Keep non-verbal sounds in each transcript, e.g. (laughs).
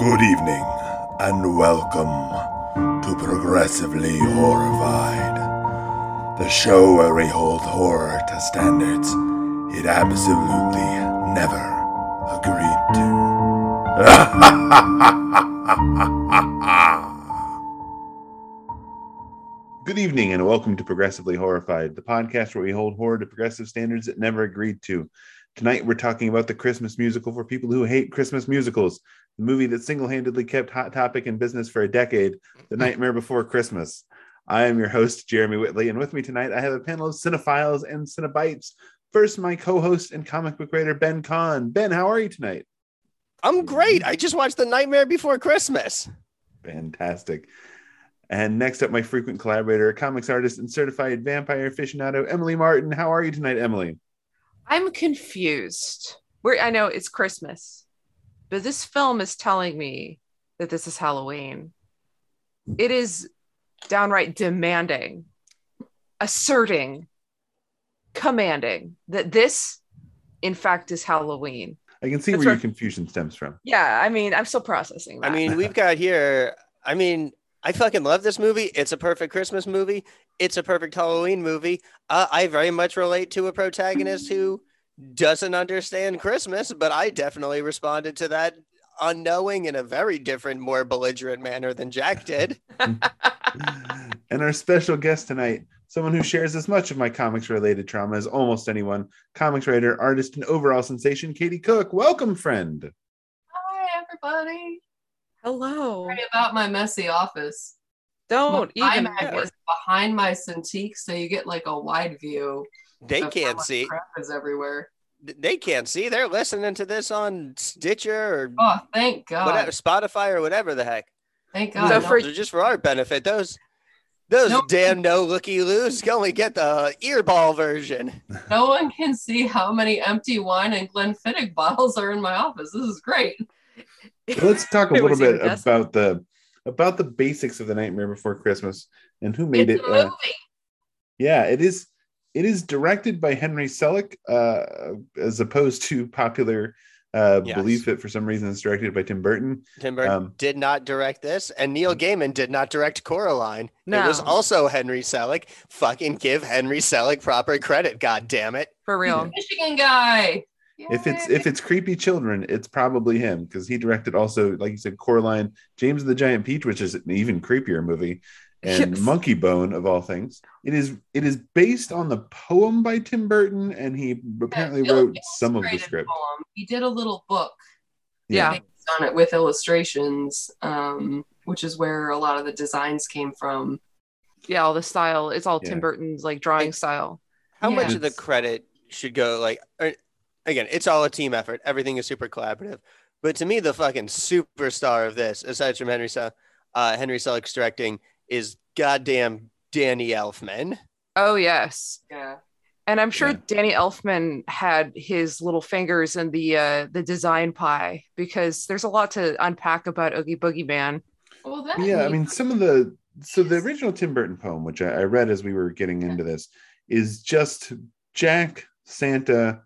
Good evening, and welcome to Progressively Horrified, the show where we hold horror to standards it absolutely never agreed to. (laughs) Good evening, and welcome to Progressively Horrified, the podcast where we hold horror to progressive standards it never agreed to. Tonight, we're talking about the Christmas musical for people who hate Christmas musicals, the movie that single handedly kept Hot Topic in business for a decade, The (laughs) Nightmare Before Christmas. I am your host, Jeremy Whitley, and with me tonight, I have a panel of cinephiles and cinebites. First, my co host and comic book writer, Ben Kahn. Ben, how are you tonight? I'm great. I just watched The Nightmare Before Christmas. Fantastic. And next up, my frequent collaborator, comics artist, and certified vampire aficionado, Emily Martin. How are you tonight, Emily? I'm confused. We're, I know it's Christmas, but this film is telling me that this is Halloween. It is downright demanding, asserting, commanding that this, in fact, is Halloween. I can see That's where right. your confusion stems from. Yeah, I mean, I'm still processing that. I mean, we've got here. I mean, I fucking love this movie. It's a perfect Christmas movie. It's a perfect Halloween movie. Uh, I very much relate to a protagonist who doesn't understand Christmas, but I definitely responded to that unknowing in a very different, more belligerent manner than Jack did. (laughs) and our special guest tonight, someone who shares as much of my comics related trauma as almost anyone, comics writer, artist, and overall sensation, Katie Cook. Welcome, friend. Hi, everybody. Hello. Sorry about my messy office. Don't my even. iMac is behind my Cintiq, so you get like a wide view. They can't see. Crap is everywhere. They can't see. They're listening to this on Stitcher or Oh, thank God! whatever, Spotify or whatever the heck. Thank God! So no, for- just for our benefit. Those those Nope. damn no looky loos can only get the earball version. no one can see how many empty wine and Glenfiddich bottles are in my office. This is great. Let's talk a little bit about the about the basics of the Nightmare Before Christmas and who made it's it. a Uh, yeah, it is. It is directed by Henry Selick, uh, as opposed to popular uh, Yes. belief that for some reason it's directed by Tim Burton. Tim Burton Um, did not direct this, and Neil Gaiman did not direct Coraline. It was also Henry Selick. Fucking give Henry Selick proper credit, god damn it. For real. Michigan guy. If it's if it's creepy children, it's probably him because he directed also, like you said, Coraline, James and the Giant Peach, which is an even creepier movie, and Yes. Monkey Bone of all things. It is it is based on the poem by Tim Burton, and he apparently Yeah, wrote some of the script. poem. He did a little book Yeah. based on it with illustrations, um, which is where a lot of the designs came from. Yeah, all the style. It's all Yeah. Tim Burton's like drawing style. How Yeah. much of the credit should go like er, again, it's all a team effort. Everything is super collaborative. But to me, the fucking superstar of this, aside from Henry Se- uh, Henry Selick's directing, is goddamn Danny Elfman. Oh yes. Yeah. And I'm sure Yeah. Danny Elfman had his little fingers in the uh the design pie because there's a lot to unpack about Oogie Boogie Man. Well, that yeah, I mean, some of the so the original Tim Burton poem, which I, I read as we were getting into this, is just Jack, Santa,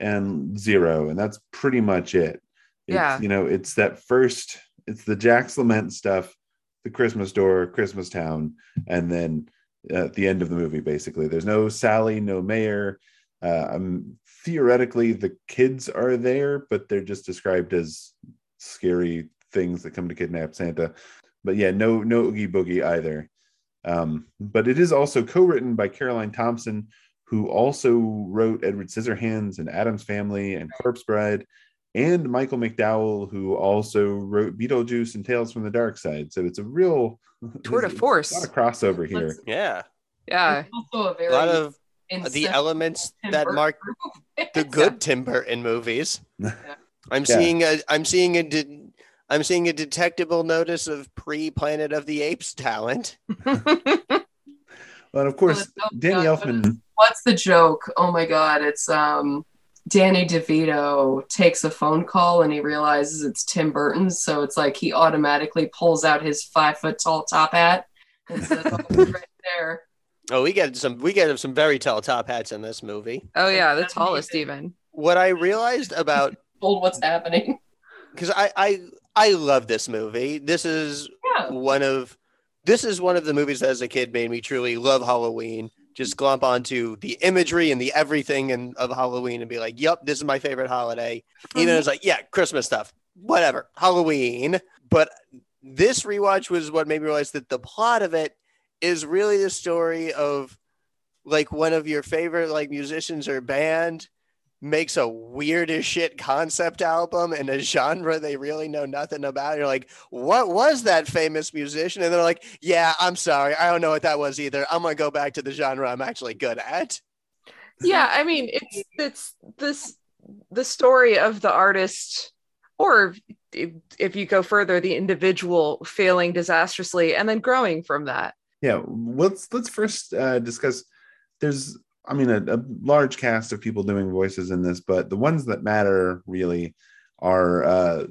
and Zero, and that's pretty much it. It's, Yeah. you know, it's that first, it's the Jack's Lament stuff, the Christmas door, Christmas town, and then at the end of the movie, basically, there's no Sally, no Mayor. Uh, um, theoretically, the kids are there, but they're just described as scary things that come to kidnap Santa but yeah, no no Oogie Boogie either. Um, but it is also co-written by Caroline Thompson, who also wrote Edward Scissorhands and Adam's Family and Corpse Bride, and Michael McDowell, who also wrote Beetlejuice and Tales from the Dark Side. So it's a real (laughs) Tour de force. A lot of crossover here. Let's- Yeah. Yeah. Also a very A lot of the elements Tim that Burton mark movie. the good Tim Burton movies. (laughs) I'm Yeah. seeing a I'm seeing a de- I'm seeing a detectable notice of pre Planet of the Apes talent. (laughs) Well, and of course, Oh, Danny God, Elfman. What's the joke? Oh my god, it's um Danny DeVito takes a phone call and he realizes it's Tim Burton, so it's like he automatically pulls out his five foot tall top hat and says, oh, right there. (laughs) Oh, we get some we get some very tall top hats in this movie. Oh yeah, the tallest even. What I realized about (laughs) Told what's happening. (laughs) because I, I I love this movie. This is Yeah. one of this is one of the movies that as a kid made me truly love Halloween. Just glomp onto the imagery and the everything and of Halloween and be like, "Yep, this is my favorite holiday." Even mm-hmm. it's like, "Yeah, Christmas stuff, whatever, Halloween." But this rewatch was what made me realize that the plot of it is really the story of like one of your favorite like musicians or band makes a weird as shit concept album in a genre they really know nothing about. You're like, what was that famous musician? And they're like, yeah, I'm sorry. I don't know what that was either. I'm going to go back to the genre I'm actually good at. yeah i mean it's it's this the story of the artist or if, if you go further the individual failing disastrously and then growing from that Yeah, let's let's first uh, discuss. There's, I mean, a, a large cast of people doing voices in this, but the ones that matter really are uh,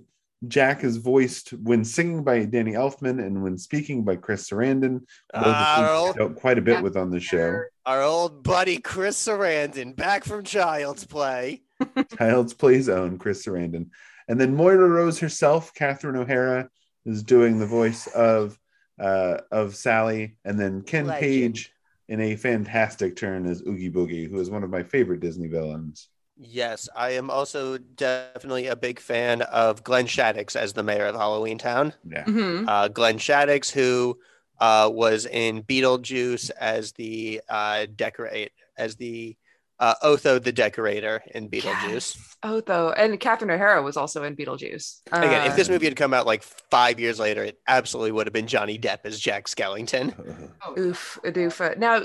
Jack is voiced when singing by Danny Elfman and when speaking by Chris Sarandon. both of whom Our, dealt quite a bit with on the show. our old buddy Chris Sarandon back from Child's Play. (laughs) Child's Play's own Chris Sarandon, and then Moira Rose herself, Catherine O'Hara, is doing the voice of uh, of Sally, and then Ken Legend. Page in a fantastic turn as Oogie Boogie, who is one of my favorite Disney villains. Yes, I am also definitely a big fan of Glenn Shadix as the mayor of Halloween Town. Yeah, Mhm. uh, Glenn Shadix, who uh, was in Beetlejuice as the uh, decorate as the uh, Otho the decorator in Beetlejuice. oh though and catherine o'hara was also in beetlejuice Again, if this movie had come out like five years later, it absolutely would have been Johnny Depp as Jack Skellington. (laughs) Oh, oof a doofa now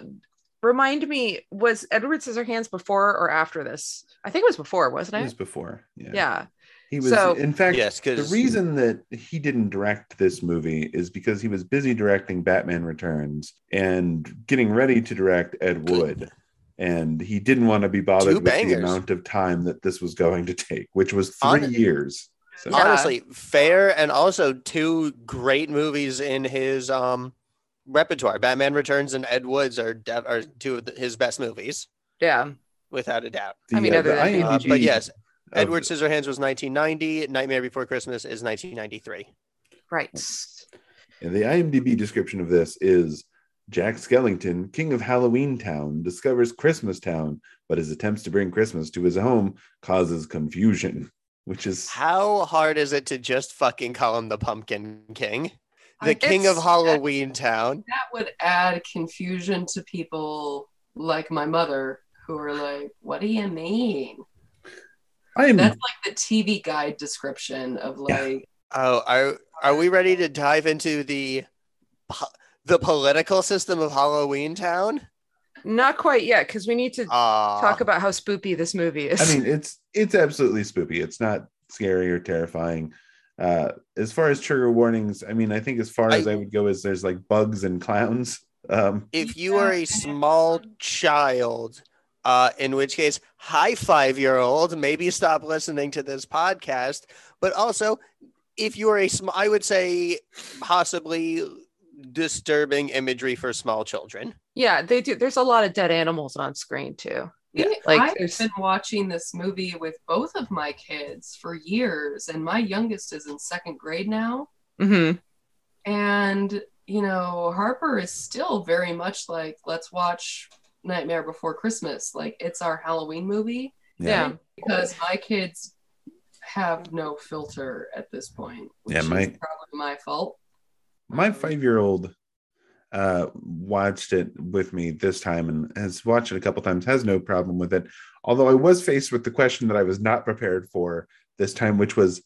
remind me was edward scissorhands before or after this i think it was before wasn't it it was before. Yeah, yeah he was. So- in fact, Yes, the reason that he didn't direct this movie is because he was busy directing Batman Returns and getting ready to direct Ed Wood. And he didn't want to be bothered Two with the amount of time that this was going to take, which was three Hon- years. So, Yeah. honestly, fair and also two great movies in his um repertoire. Batman Returns and Ed Woods are def- are two of the- his best movies, yeah without a doubt. I mean, other than Uh, but yes, of- Edward Scissorhands was 1990. Nightmare Before Christmas is 1993. right And the IMDb description of this is Jack Skellington, king of Halloween Town, discovers Christmas Town, but his attempts to bring Christmas to his home causes confusion, (laughs) which is How hard is it to just fucking call him the Pumpkin King? The I- king of it's- Halloween Town. that would add confusion to people like my mother who are like, "What do you mean?" I am That's like the TV guide description of Yeah. like, Oh, are are we ready to dive into the po- the political system of Halloween Town? not quite yet because we need to Uh, talk about how spoopy this movie is I mean, it's it's absolutely spoopy. It's not scary or terrifying. Uh, as far as trigger warnings, I mean, I think as far as I- I would go is there's like bugs and clowns. Um, if you are a small child, uh, in which case, high five year old, maybe stop listening to this podcast. But also, if you are a small, I would say possibly disturbing imagery for small children. yeah they do there's a lot of dead animals on screen too Yeah, like, I've there's- been watching this movie with both of my kids for years, and my youngest is in second grade now. hmm And, you know, Harper is still very much like, let's watch Nightmare Before Christmas. Like, it's our Halloween movie yeah because my kids have no filter at this point. Which Yeah, my- is probably my fault. My five year old uh watched it with me this time and has watched it a couple times has no problem with it. Although i was faced with the question that i was not prepared for this time which was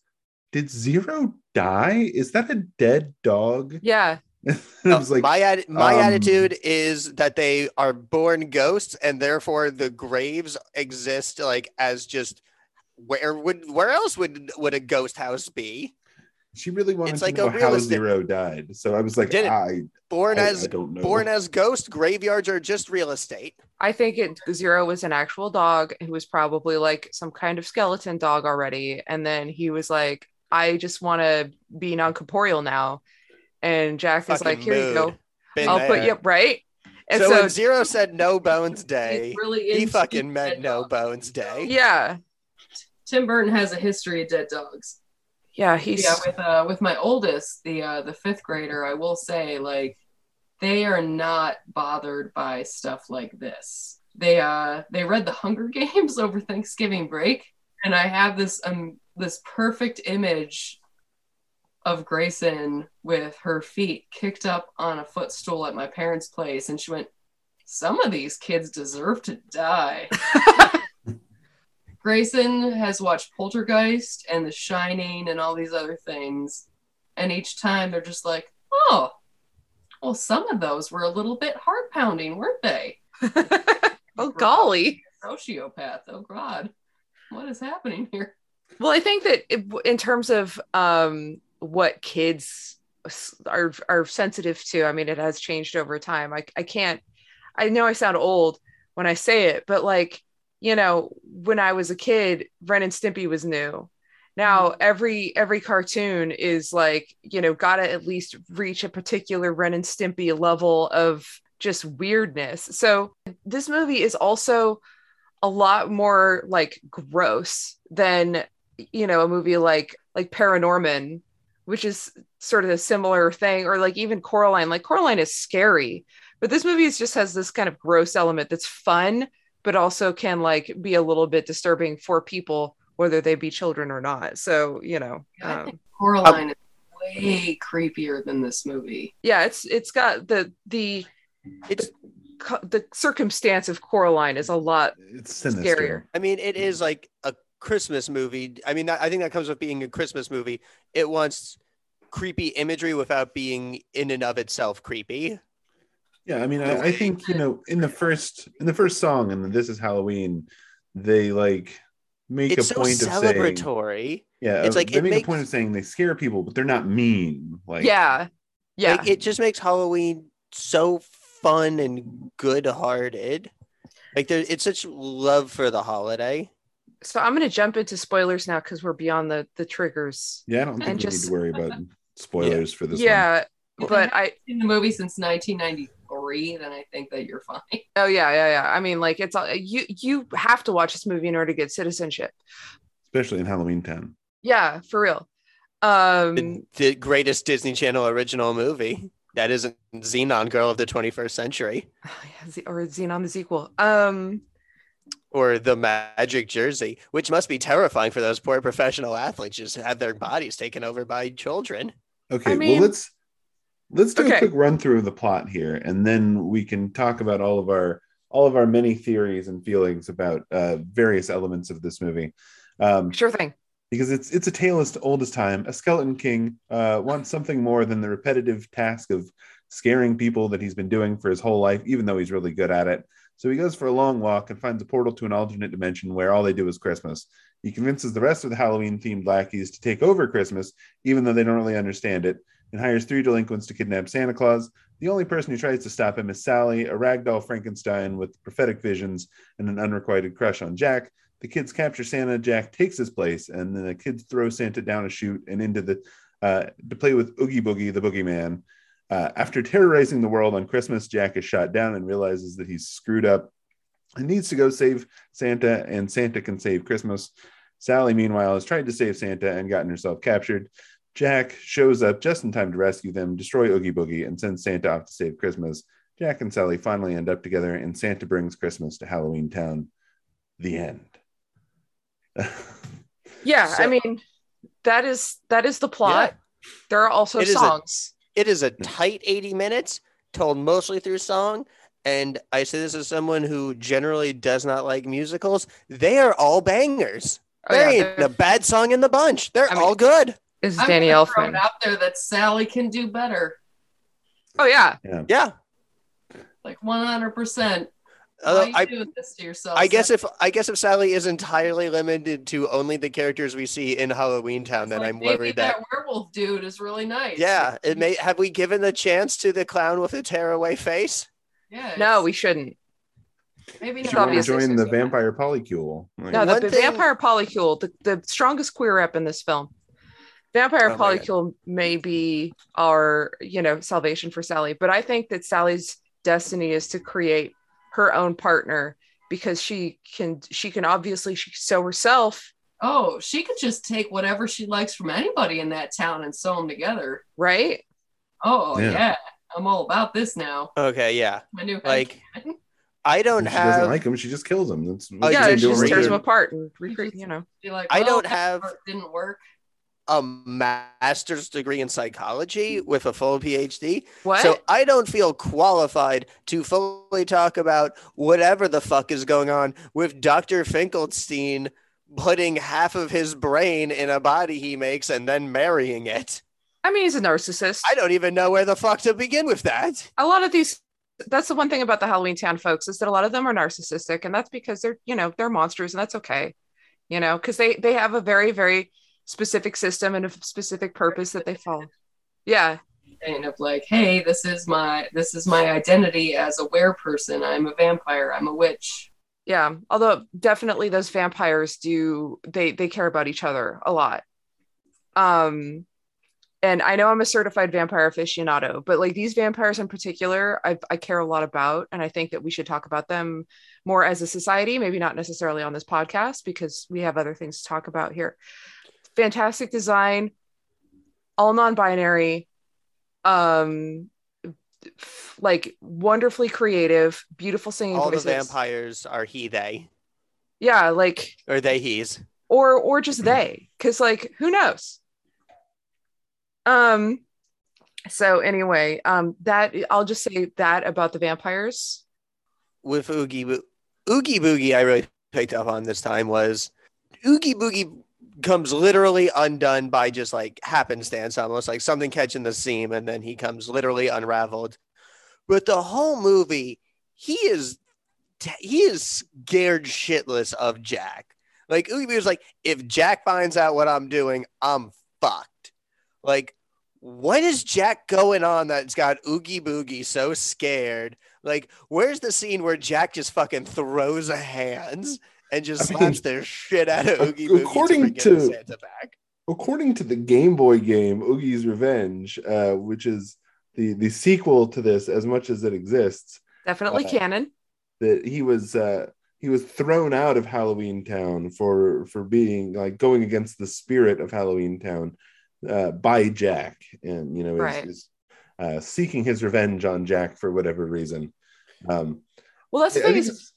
did zero die? Is that a dead dog? Yeah. (laughs) No, i was like my atti- my um, attitude is that they are born ghosts, and therefore the graves exist like as just where would where else would would a ghost house be? She really wanted it's to like know a how realistic- zero died. So i was like Didn't- I, Born I, as I don't know. born as ghost graveyards are just real estate. i think it zero was an actual dog who was probably like some kind of skeleton dog already. And then he was like i just want to be non-corporeal now. And jack is like here you go. Been i'll put you up right? And so, so, when Zero said no bones day, really he fucking meant no. bones day. yeah. Tim Burton has a history of dead dogs. Yeah, he's yeah with uh with my oldest the uh the fifth grader i will say like they are not bothered by stuff like this. They uh they read the hunger (laughs) games over thanksgiving break and i have this um this perfect image of grayson with her feet kicked up on a footstool at my parents place and she went some of these kids deserve to die (laughs) Grayson has watched Poltergeist and The Shining and all these other things. And each time they're just like, oh, well, some of those were a little bit heart pounding, weren't they? (laughs) oh golly. Sociopath. Oh, God. What is happening here? Well, I think that it, in terms of um, what kids are are sensitive to, I mean, it has changed over time. I I can't. I know I sound old when I say it, but like you know, when I was a kid, Ren and Stimpy was new. Now Mm-hmm. every every cartoon is like, you know, gotta at least reach a particular Ren and Stimpy level of just weirdness. So this movie is also a lot more like gross than you know a movie like like Paranorman, which is sort of a similar thing, or like even Coraline. Like Coraline is scary, but this movie is just has this kind of gross element that's fun, but also can like be a little bit disturbing for people, whether they be children or not. So you know, I um, think Coraline is way creepier than this movie. yeah, it's it's got the the It's co- the circumstance of Coraline is a lot It's sinister. scarier. I mean, it is like a Christmas movie. I mean, I think that comes with being a Christmas movie. It wants creepy imagery without being in and of itself creepy. Yeah, I mean, I, I think you know, in the first in the first song, and this is Halloween, they like make It's a so point of saying, celebratory. yeah, It's like they it make makes- a point of saying they scare people, but they're not mean. Like, yeah, yeah. Like it just makes Halloween so fun and good-hearted. Like there, it's such love for the holiday. so I'm going to jump into spoilers now because we're beyond the the triggers. yeah, I don't think And we just- need to worry about (laughs) spoilers for this. yeah, If but I haven't seen the movie since 1993, then I think that you're fine. (laughs) oh yeah yeah yeah. I mean like it's all you you have to watch this movie in order to get citizenship. especially in Halloween Town. Yeah, for real. Um, The, the greatest Disney Channel original movie that isn't Zenon Girl of the 21st century (sighs) or Zenon the sequel. Um, or The Magic Jersey, which must be terrifying for those poor professional athletes just to have their bodies taken over by children. Okay, mean- well let's let's do Okay. a quick run through of the plot here, and then we can talk about all of our all of our many theories and feelings about uh, various elements of this movie. Um, sure thing. because it's it's a tale as old as time. A skeleton king uh, wants something more than the repetitive task of scaring people that he's been doing for his whole life, even though he's really good at it. So he goes for a long walk and finds a portal to an alternate dimension where all they do is Christmas. He convinces the rest of the Halloween themed lackeys to take over Christmas, even though they don't really understand it, and hires three delinquents to kidnap Santa Claus. The only person who tries to stop him is Sally, a ragdoll Frankenstein with prophetic visions and an unrequited crush on Jack. The kids capture Santa. Jack takes his place, and then the kids throw Santa down a chute and into the uh, to play with Oogie Boogie, the boogeyman. Uh, after terrorizing the world on Christmas, Jack is shot down and realizes that he's screwed up and needs to go save Santa, and Santa can save Christmas. Sally, meanwhile, has tried to save Santa and gotten herself captured. Jack shows up just in time to rescue them, destroy Oogie Boogie, and send Santa off to save Christmas. Jack and Sally finally end up together, and Santa brings Christmas to Halloween Town. The end. (laughs) Yeah, I mean that is that is the plot. There are also It is a- songs. It is a tight 80 minutes told mostly through song. And I say this as someone who generally does not like musicals. They are all bangers. Oh, there yeah, ain't a bad song in the bunch. They're I mean- all good. Is I'm Danny Elfman. out there that Sally can do better. Oh yeah, Yeah. Like 100%. Although Why are you I, doing this to yourself? I guess if I guess if Sally is entirely limited to only the characters we see in Halloween Town, then Like, I'm worried that, that werewolf dude is really nice. yeah, it may have we given the chance to the clown with a tearaway face? Yeah. no, we shouldn't. maybe You not. should obviously. join the vampire polycule. Like, No, the, the thing- vampire polycule, the, the strongest queer rep in this film. Vampire Oh polycule may be our, you know, salvation for Sally, but I think that Sally's destiny is to create her own partner because she can she can obviously she sew herself Oh, she could just take whatever she likes from anybody in that town and sew them together. right? Oh Yeah. yeah, I'm all about this now. Okay, yeah. My new Like. I don't If she doesn't have like him, she just kills him. That's Oh, yeah, you she just tears there. them apart and recreate, you know. Be like, I don't that have- didn't work. A master's degree in psychology with a full PhD. What? So I don't feel qualified to fully talk about whatever the fuck is going on with Dr. Finkelstein putting half of his brain in a body he makes and then marrying it. I mean, he's a narcissist. I don't even know where the fuck to begin with that. a lot of these that's the one thing about the Halloween Town folks is that a lot of them are narcissistic, and that's because they're you know they're monsters, and that's okay, you know, because they they have a very very specific system and a specific purpose that they follow. Yeah, Kind of like, hey, this is my this is my identity as a were person. I'm a vampire. I'm a witch. yeah. Although definitely those vampires do they they care about each other a lot. Um, and I know I'm a certified vampire aficionado, but like these vampires in particular, I, I care a lot about, and I think that we should talk about them more as a society. Maybe not necessarily on this podcast because we have other things to talk about here. Fantastic design, all non-binary, um, f- like wonderfully creative, beautiful singing All the vampires are he, they, Yeah, like or they, he's. or or just they because like who knows? Um so anyway um that i'll just say that about the vampires. With Oogie Boo- Oogie Boogie, I really picked up on this time was Oogie Boogie comes literally undone by just like happenstance, almost like something catching the seam, and then he comes literally unraveled. But the whole movie, he is he is scared shitless of Jack. Like Oogie Boogie's like, if Jack finds out what I'm doing, I'm fucked. Like, what is Jack going on that's got Oogie Boogie so scared? Like, where's the scene where Jack just fucking throws a hands and just I mean, slaps the shit out of Oogie Boogie according to, to- Santa back? according to the Game Boy game Oogie's Revenge, uh, which is the the sequel to this, as much as it exists, definitely Uh, canon that he was uh, he was thrown out of Halloween Town for for being like going against the spirit of Halloween Town uh, by Jack, and you know is, Right. is uh, seeking his revenge on Jack for whatever reason. Um, well that's I the thing think, is it's,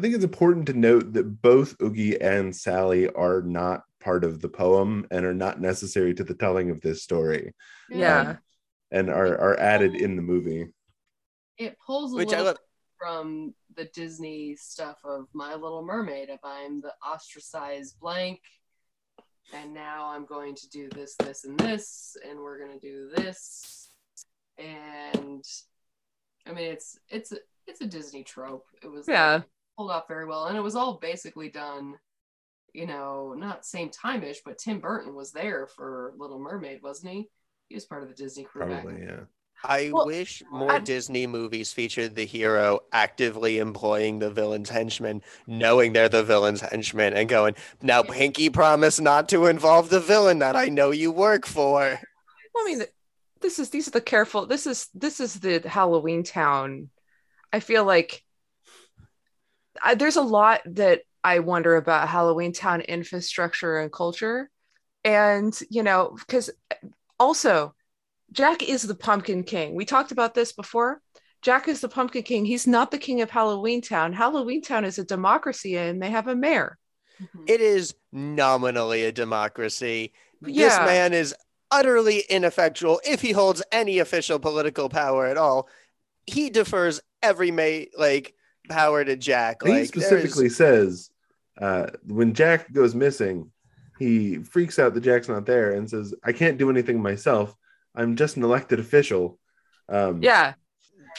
I think it's important to note that both Oogie and Sally are not part of the poem and are not necessary to the telling of this story yeah um, and are, are added in the movie. It pulls a Which I little love. from the Disney stuff of My Little Mermaid. If I'm the ostracized blank, and now I'm going to do this, this, and this, and we're gonna do this, and I mean it's it's a it's a Disney trope. It was like, Yeah. Pulled off very well, and it was all basically done. You know, not same time-ish, but Tim Burton was there for Little Mermaid, wasn't he? He was part of the Disney crew. back Probably, yeah. I Well, wish more I- Disney movies featured the hero actively employing the villain's henchmen, knowing they're the villain's henchmen, and going, Now, Pinky, promise not to involve the villain that I know you work for. well, i mean this is these are the careful this is this is the halloween town i feel like I, there's a lot that i wonder about halloween town infrastructure and culture. And you know because also jack is the pumpkin king. We talked about this before. Jack is the pumpkin king. He's not the king of halloween town. Halloween town is a democracy and they have a mayor. Mhm. It is nominally a democracy. This man is utterly ineffectual if he holds any official political power at all. He defers every may like power to Jack. I think he Like there's- specifically says uh, when Jack goes missing, he freaks out that Jack's not there and says, "I can't do anything myself. I'm just an elected official." Um, yeah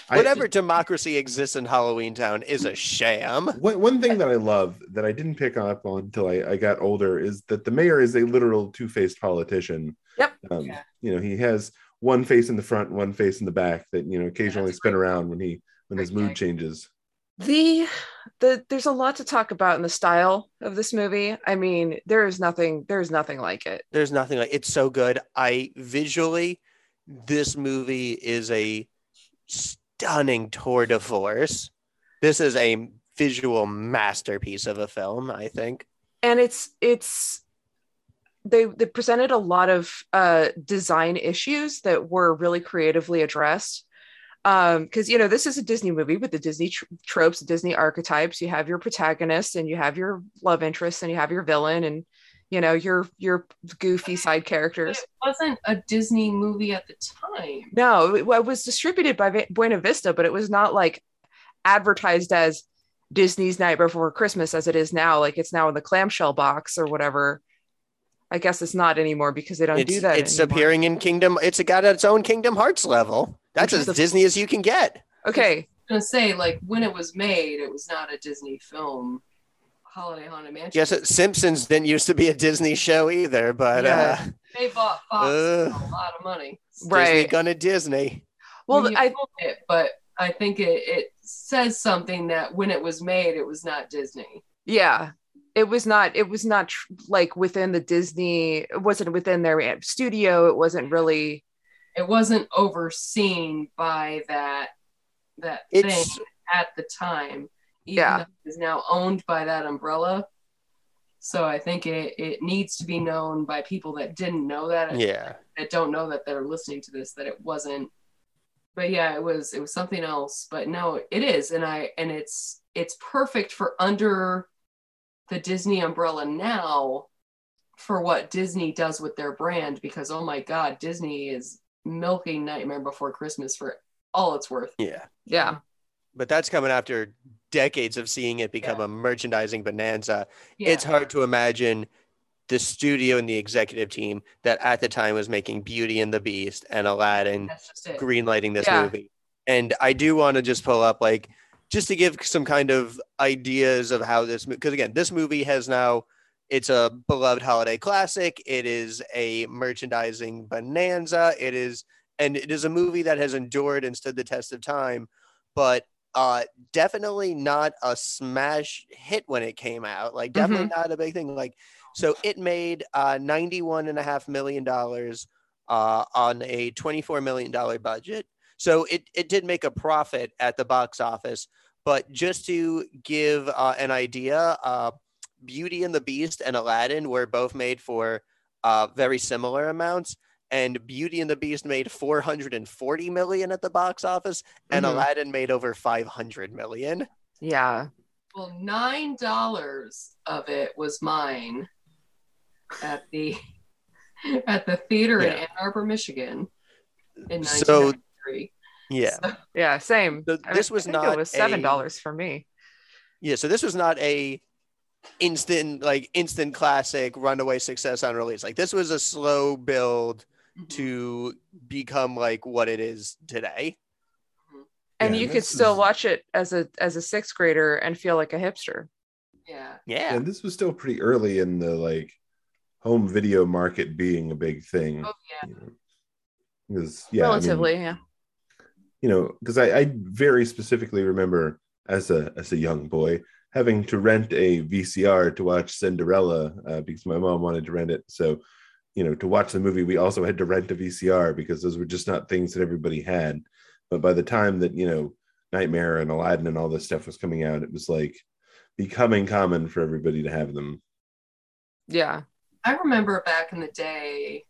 I- whatever democracy exists in Halloween Town is a sham. One, one thing that I love that I didn't pick up on until I, I got older is that the mayor is a literal two faced politician. Yep. Um, Yeah. You know, he has one face in the front, one face in the back that you know occasionally that's spin great. around when he when his mood changes. The the there's a lot to talk about in the style of this movie i mean there is nothing there's nothing like it There's nothing like it's so good. I visually, this movie is a stunning tour de force. This is a visual masterpiece of a film, I think. and it's it's they they presented a lot of uh design issues that were really creatively addressed um because you know this is a disney movie with the disney tr- tropes disney archetypes. You have your protagonist and you have your love interest and you have your villain and you know your your goofy side characters. It wasn't a Disney movie at the time. no it, it was distributed by buena vista but it was not like advertised as disney's night before christmas as it is now. Like it's now in the clamshell box or whatever i guess it's not anymore because they don't it's, do that it's anymore. appearing in Kingdom. It's got its own Kingdom Hearts level. That's as the- Disney as you can get. okay I was gonna say, like when it was made, it was not a Disney film. Holiday Haunted Mansion. Yes, Simpsons didn't used to be a Disney show either, but Yeah. uh, they bought Fox Ugh. for a lot of money. Disney right gonna Disney. well When i own it, but I think it, it says something that when it was made, it was not Disney. yeah it was not it was not tr- like within the disney it wasn't within their studio it wasn't really It wasn't overseen by that that It's thing at the time. Even Yeah. though it is now owned by that umbrella. So I think it, it needs to be known by people that didn't know that yeah. that don't know that they're listening to this that it wasn't but yeah it was it was something else but no it is and i and it's it's perfect for under the disney umbrella now for what disney does with their brand because oh my god disney is milking nightmare before christmas for all it's worth Yeah. yeah But that's coming after decades of seeing it become Yeah. a merchandising bonanza. yeah. It's hard to imagine the studio and the executive team that at the time was making Beauty and the Beast and Aladdin that's just it greenlighting this Yeah. movie. And I do want to just pull up like just to give some kind of ideas of how this because again, this movie has now it's a beloved holiday classic. It is a merchandising bonanza. It is and it is a movie that has endured and stood the test of time, but uh definitely not a smash hit when it came out. Like definitely not a big thing. Like so it made uh 91 and a half million dollars uh on a 24 million dollar budget. So it it did make a profit at the box office, but just to give uh, an idea, uh Beauty and the Beast and Aladdin were both made for uh very similar amounts and Beauty and the Beast made 440 million at the box office and Mhm. Aladdin made over 500 million. yeah well nine dollars of it was mine at the (laughs) at the theater in ann arbor michigan in So 1993 yeah. So- yeah same So I this mean, was I think not it was seven dollars for me Yeah, so this was not a instant like instant classic runaway success on release. Like this was a slow build Mhm. to become like what it is today. and Yeah, you could still is- watch it as a as a sixth grader and feel like a hipster yeah Yeah. And this was still pretty early in the like home video market being a big thing. oh yeah you know. 'Cause, yeah, I mean, relatively yeah you know, because I, I very specifically remember as a as a young boy having to rent a VCR to watch Cinderella uh, because my mom wanted to rent it. So, you know, to watch the movie, we also had to rent a VCR because those were just not things that everybody had. But by the time that you know Nightmare and Aladdin and all this stuff was coming out, it was like becoming common for everybody to have them. yeah I remember back in the day,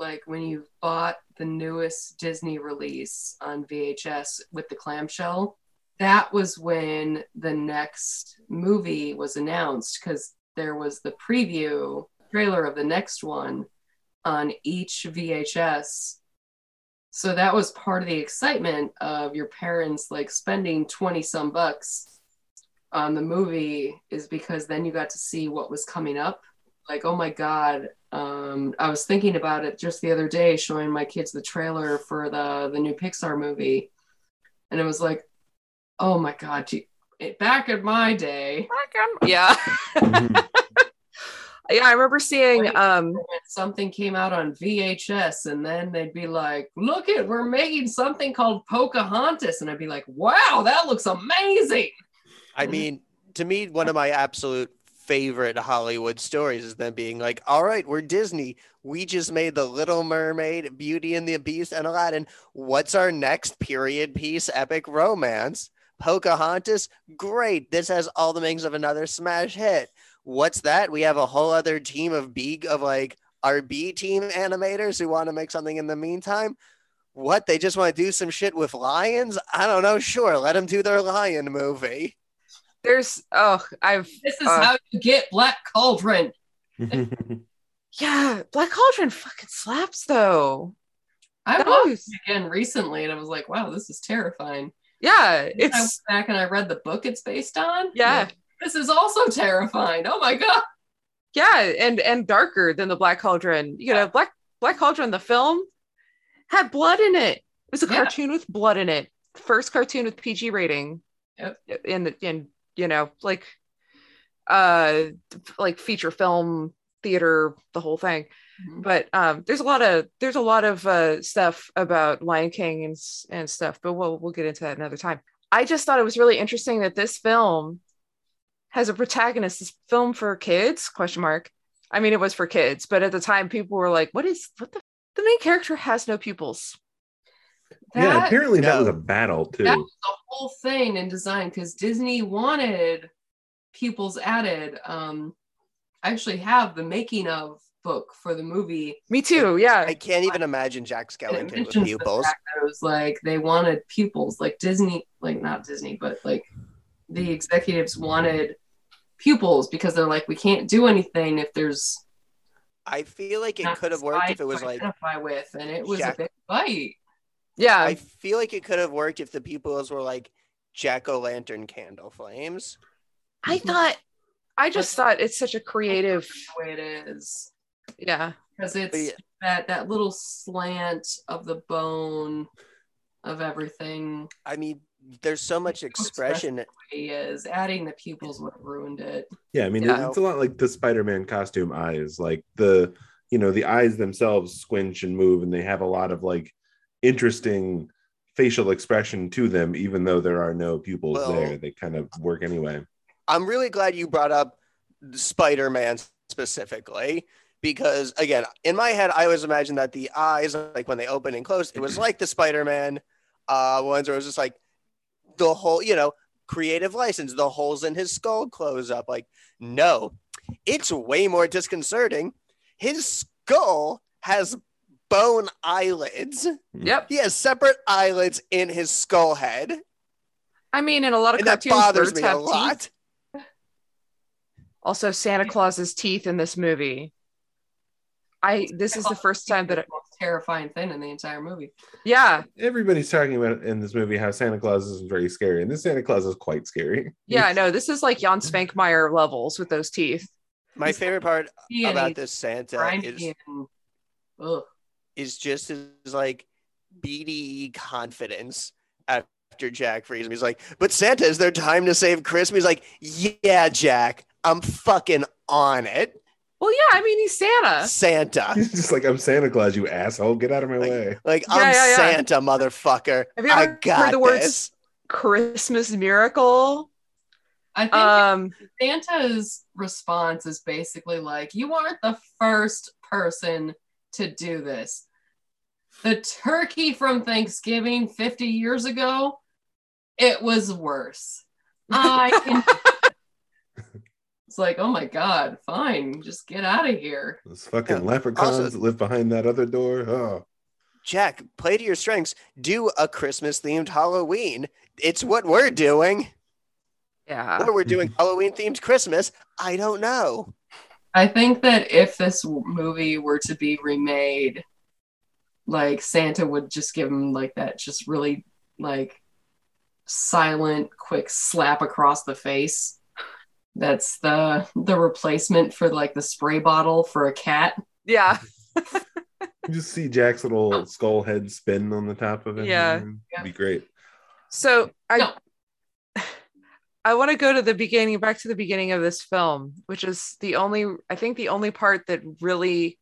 like when you bought the newest Disney release on VHS with the clamshell, that was when the next movie was announced because there was the preview trailer of the next one on each VHS. So that was part of the excitement of your parents like spending 20 some bucks on the movie is because then you got to see what was coming up like oh my god um i was thinking about it just the other day showing my kids the trailer for the the new pixar movie. And it was like oh my god gee, it, back in my day. Yeah Mhm. (laughs) yeah. I remember seeing um something came out on vhs and then they'd be like look it we're making something called pocahontas. And i'd be like wow that looks amazing. I mean, to me, one of my absolute favorite Hollywood stories is them being like, all right, we're Disney. We just made The Little Mermaid, Beauty and the Beast, and Aladdin. What's our next period piece epic romance? Pocahontas? Great. This has all the makings of another smash hit. What's that? We have a whole other team of big of like our B team animators who want to make something in the meantime. What they just want to do some shit with lions? I don't know. Sure, let them do their lion movie. There's oh, I've This is Uh, how you get Black Cauldron. (laughs) yeah, Black Cauldron fucking slaps though. I That watched was- it again recently and I was like, wow, this is terrifying. Yeah, I went it's back and I read the book it's based on. Yeah. Like, this is also terrifying. Oh my god. yeah, and and darker than the Black Cauldron. You know, Black Black Cauldron, the film, had blood in it. It was a Yeah. cartoon with blood in it. First cartoon with PG rating. Yep. In the in you know like uh like feature film theater the whole thing. Mhm. but um there's a lot of there's a lot of uh stuff about lion king and and stuff but we'll we'll get into that another time. I just thought it was really interesting that this film has a protagonist this film for kids question mark. I mean it was for kids but at the time people were like what is what the the main character has no pupils yeah, apparently that No. was a battle too. That was the whole thing in design because Disney wanted pupils added. Um, I actually have the making of book for the movie. me too yeah I can't even imagine Jack And Skellington with mentions the pupils. it was like they wanted pupils, like Disney, like not Disney, but like the executives wanted pupils because they're like, we can't do anything if there's I feel like it could have worked if it was like identify with, and it was Jack- a big fight. Yeah I feel like it could have worked if the pupils were like jack o' lantern candle flames. i mm-hmm. thought i just thought it's such a creative The way it is, yeah because it's yeah. that that little slant of the bone of everything. I mean, there's so much expression. He is adding the pupils would have ruined it. Yeah, I mean Yeah. it's a lot like the Spider-Man costume eyes. Like the you know the eyes themselves squinch and move, and they have a lot of like interesting facial expression to them, even though there are no pupils Well- there. They kind of work anyway. I'm really glad you brought up Spider-Man specifically because again, in my head, I always imagined that the eyes, like when they open and close, it was like the Spider-Man uh, ones where it was just like the whole, you know, creative license, the holes in his skull close up. Like, no, it's way more disconcerting. His skull has bone eyelids. yep He has separate eyelids in his skull head, i mean in a lot of and that cartoons bothers birds me a have teeth lot. Also, Santa Claus's teeth in this movie. I this is the first time that I, the most terrifying thing in the entire movie. yeah Everybody's talking about in this movie how Santa Claus is very scary, and this Santa Claus is quite scary. yeah no this is like Jan Svankmajer levels with those teeth. My favorite part about this Santa is and ugh. Is just his like BDE confidence after Jack frees him. He's like, "But Santa, is there time to save Christmas?" He's like, "Yeah, Jack, I'm fucking on it, Well, yeah, I mean he's Santa. Santa. (laughs) He's just like, I'm Santa Claus, you asshole. Get out of my Like- way. Like Yeah, I'm yeah, yeah. Santa, motherfucker. Have you I ever got heard the words this." Christmas miracle? I think Um, Santa's response is basically like, "You aren't the first person to do this. The turkey from Thanksgiving 50 years ago, it was worse. I (laughs) can." it's like, oh my god, fine, just get out of here. Those fucking Yeah. leprechauns Also- that live behind that other door. Oh, Jack, play to your strengths. Do a Christmas themed Halloween. It's what we're doing. yeah. Or we're doing Halloween themed Christmas. I don't know. I think that if this movie were to be remade, like Santa would just give him like that, just really like silent, quick slap across the face. That's the the replacement for like the spray bottle for a cat. Yeah. (laughs) you just see Jack's little skull head spin on the top of it. Yeah. It'd be great. So I No. I want to go to the beginning, back to the beginning of this film, which is the only I think the only part that really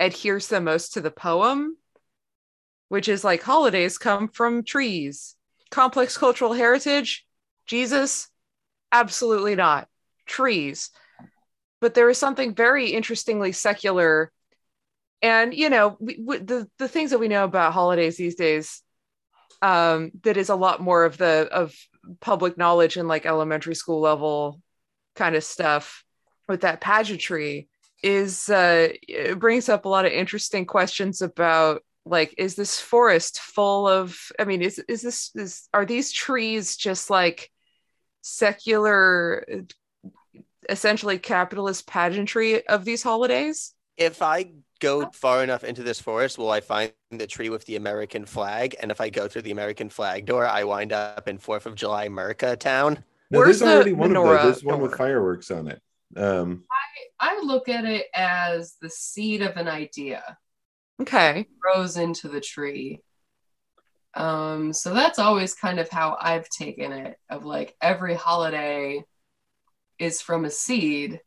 adheres the most to the poem, which is like holidays come from trees. Complex cultural heritage, Jesus, absolutely not. Trees. But there is something very interestingly secular. And you know, we, we, the the things that we know about holidays these days um that is a lot more of the of public knowledge and like elementary school level kind of stuff with that pageantry is uh it brings up a lot of interesting questions about like is this forest full of i mean is is this is are these trees just like secular essentially capitalist pageantry of these holidays? If I go far enough into this forest, will I find the tree with the American flag? And if I go through the American flag door, I wind up in Fourth of July Merca town. No, Where's there's already the one of those. There's one with fireworks on it. Um, I look at it as the seed of an idea okay grows into the tree. Um, so that's always kind of how I've taken it of like every holiday is from a seed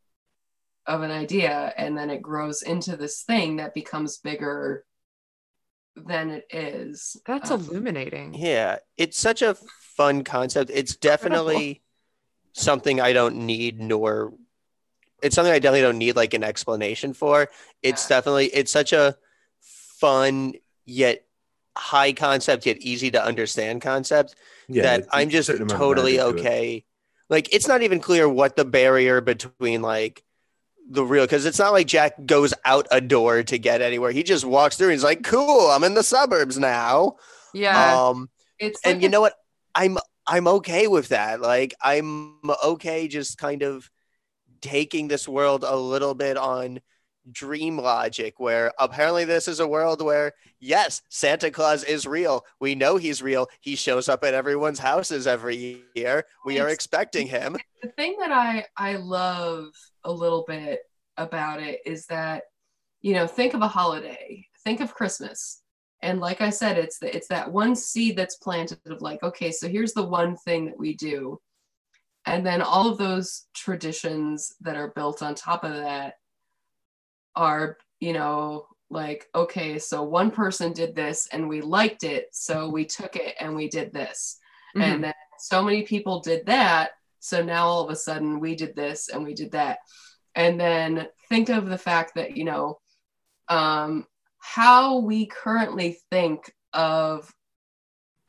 of an idea and then it grows into this thing that becomes bigger than it is. that's Um, illuminating Yeah, it's such a fun concept. It's definitely something I don't need, nor it's something I definitely don't need like an explanation for. It's Yeah. definitely it's such a fun yet high concept yet easy to understand concept yeah, that I'm just certain amount of totally magic to it. okay. Like it's not even clear what the barrier between like the real because it's not like Jack goes out a door to get anywhere. He just walks through and he's like, "Cool, I'm in the suburbs now." yeah Um, It's and like you a- know what? I'm I'm okay with that. Like I'm okay just kind of taking this world a little bit on dream logic where apparently this is a world where yes santa claus is real we know he's real he shows up at everyone's houses every year we are expecting him the thing that I I love a little bit about it is that you know think of a holiday, think of Christmas, and like I said, it's the, it's that one seed that's planted of like okay, so here's the one thing that we do, and then all of those traditions that are built on top of that are you know like okay, so one person did this and we liked it, so we took it and we did this. Mhm. and then so many people did that so now all of a sudden we did this and we did that. And then think of the fact that you know um, how we currently think of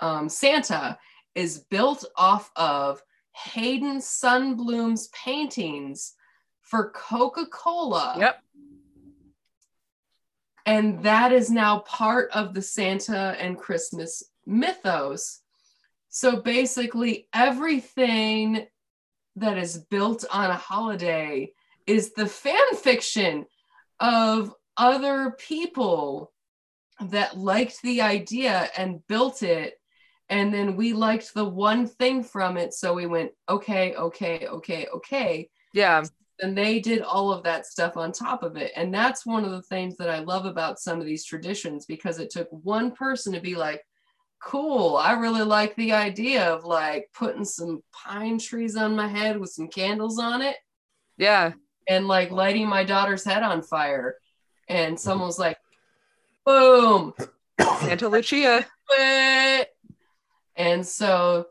um, santa is built off of Haddon Sundblom's paintings for coca-cola. Yep. And that is now part of the Santa and Christmas mythos. So basically, everything that is built on a holiday is the fan fiction of other people that liked the idea and built it. And then we liked the one thing from it. So we went, okay, okay, okay, okay yeah and they did all of that stuff on top of it and that's one of the things that i love about some of these traditions because it took one person to be like cool. I really like the idea of like putting some pine trees on my head with some candles on it. Yeah. And like lighting my daughter's head on fire. And someone was like boom. Santa lucia. (laughs) And so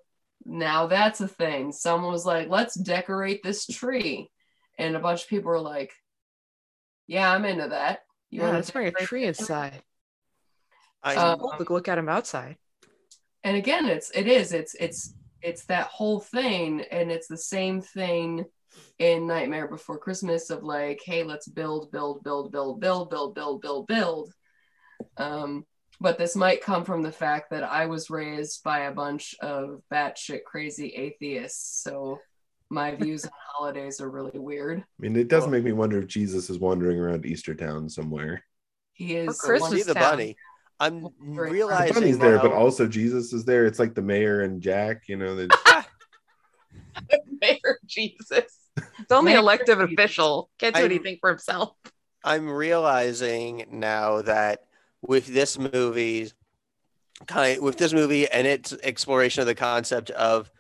now that's a thing. Someone was like, let's decorate this tree. And a bunch of people were like, yeah, I'm into that. You yeah wanna let's bring a tree inside I, Uh, Cool look at him outside and again it's it is it's it's it's that whole thing and it's the same thing in nightmare before christmas of like hey let's build build build build build build build build build um but this might come from the fact that i was raised by a bunch of batshit crazy atheists so my (laughs) views on holidays are really weird I mean, it does make me wonder if Jesus is wandering around Easter Town somewhere. he is For Christmas see the town. bunny i'm Very The realizing bunny's there, but also Jesus is there. It's like the mayor and Jack. You know, The... (laughs) (laughs) mayor jesus it's only Mayor elective Jesus. official can't do I'm- anything for himself I'm realizing now that with this movie, kind with this movie and its exploration of the concept of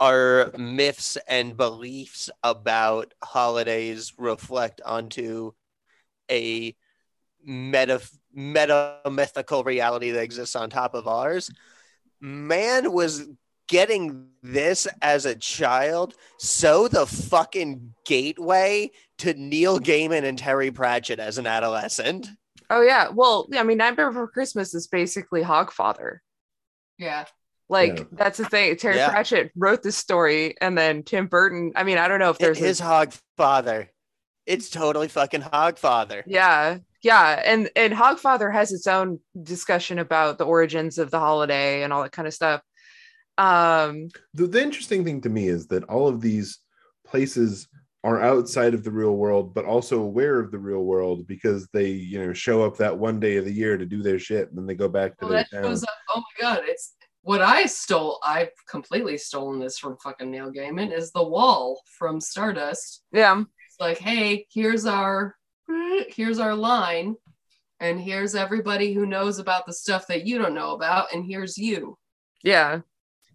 our myths and beliefs about holidays reflect onto a meta meta mythical reality that exists on top of ours. Man was getting this as a child so the fucking gateway to Neil Gaiman and Terry Pratchett as an adolescent. oh yeah well i mean nightmare before christmas is basically hogfather yeah like Yeah. that's the thing terry Yeah. pratchett wrote this story and then tim burton i mean i don't know if there's His a, hog father. It's totally fucking Hogfather. Yeah. Yeah. And and Hogfather has its own discussion about the origins of the holiday and all that kind of stuff. Um the, the interesting thing to me is that all of these places are outside of the real world but also aware of the real world because they you know show up that one day of the year to do their shit and then they go back to Well, their town up. Oh my god, it's what I stole. I've completely stolen this from fucking Neil Gaiman. Is the wall from Stardust? yeah. It's like, hey, here's our here's our line, and here's everybody who knows about the stuff that you don't know about, and here's you. Yeah.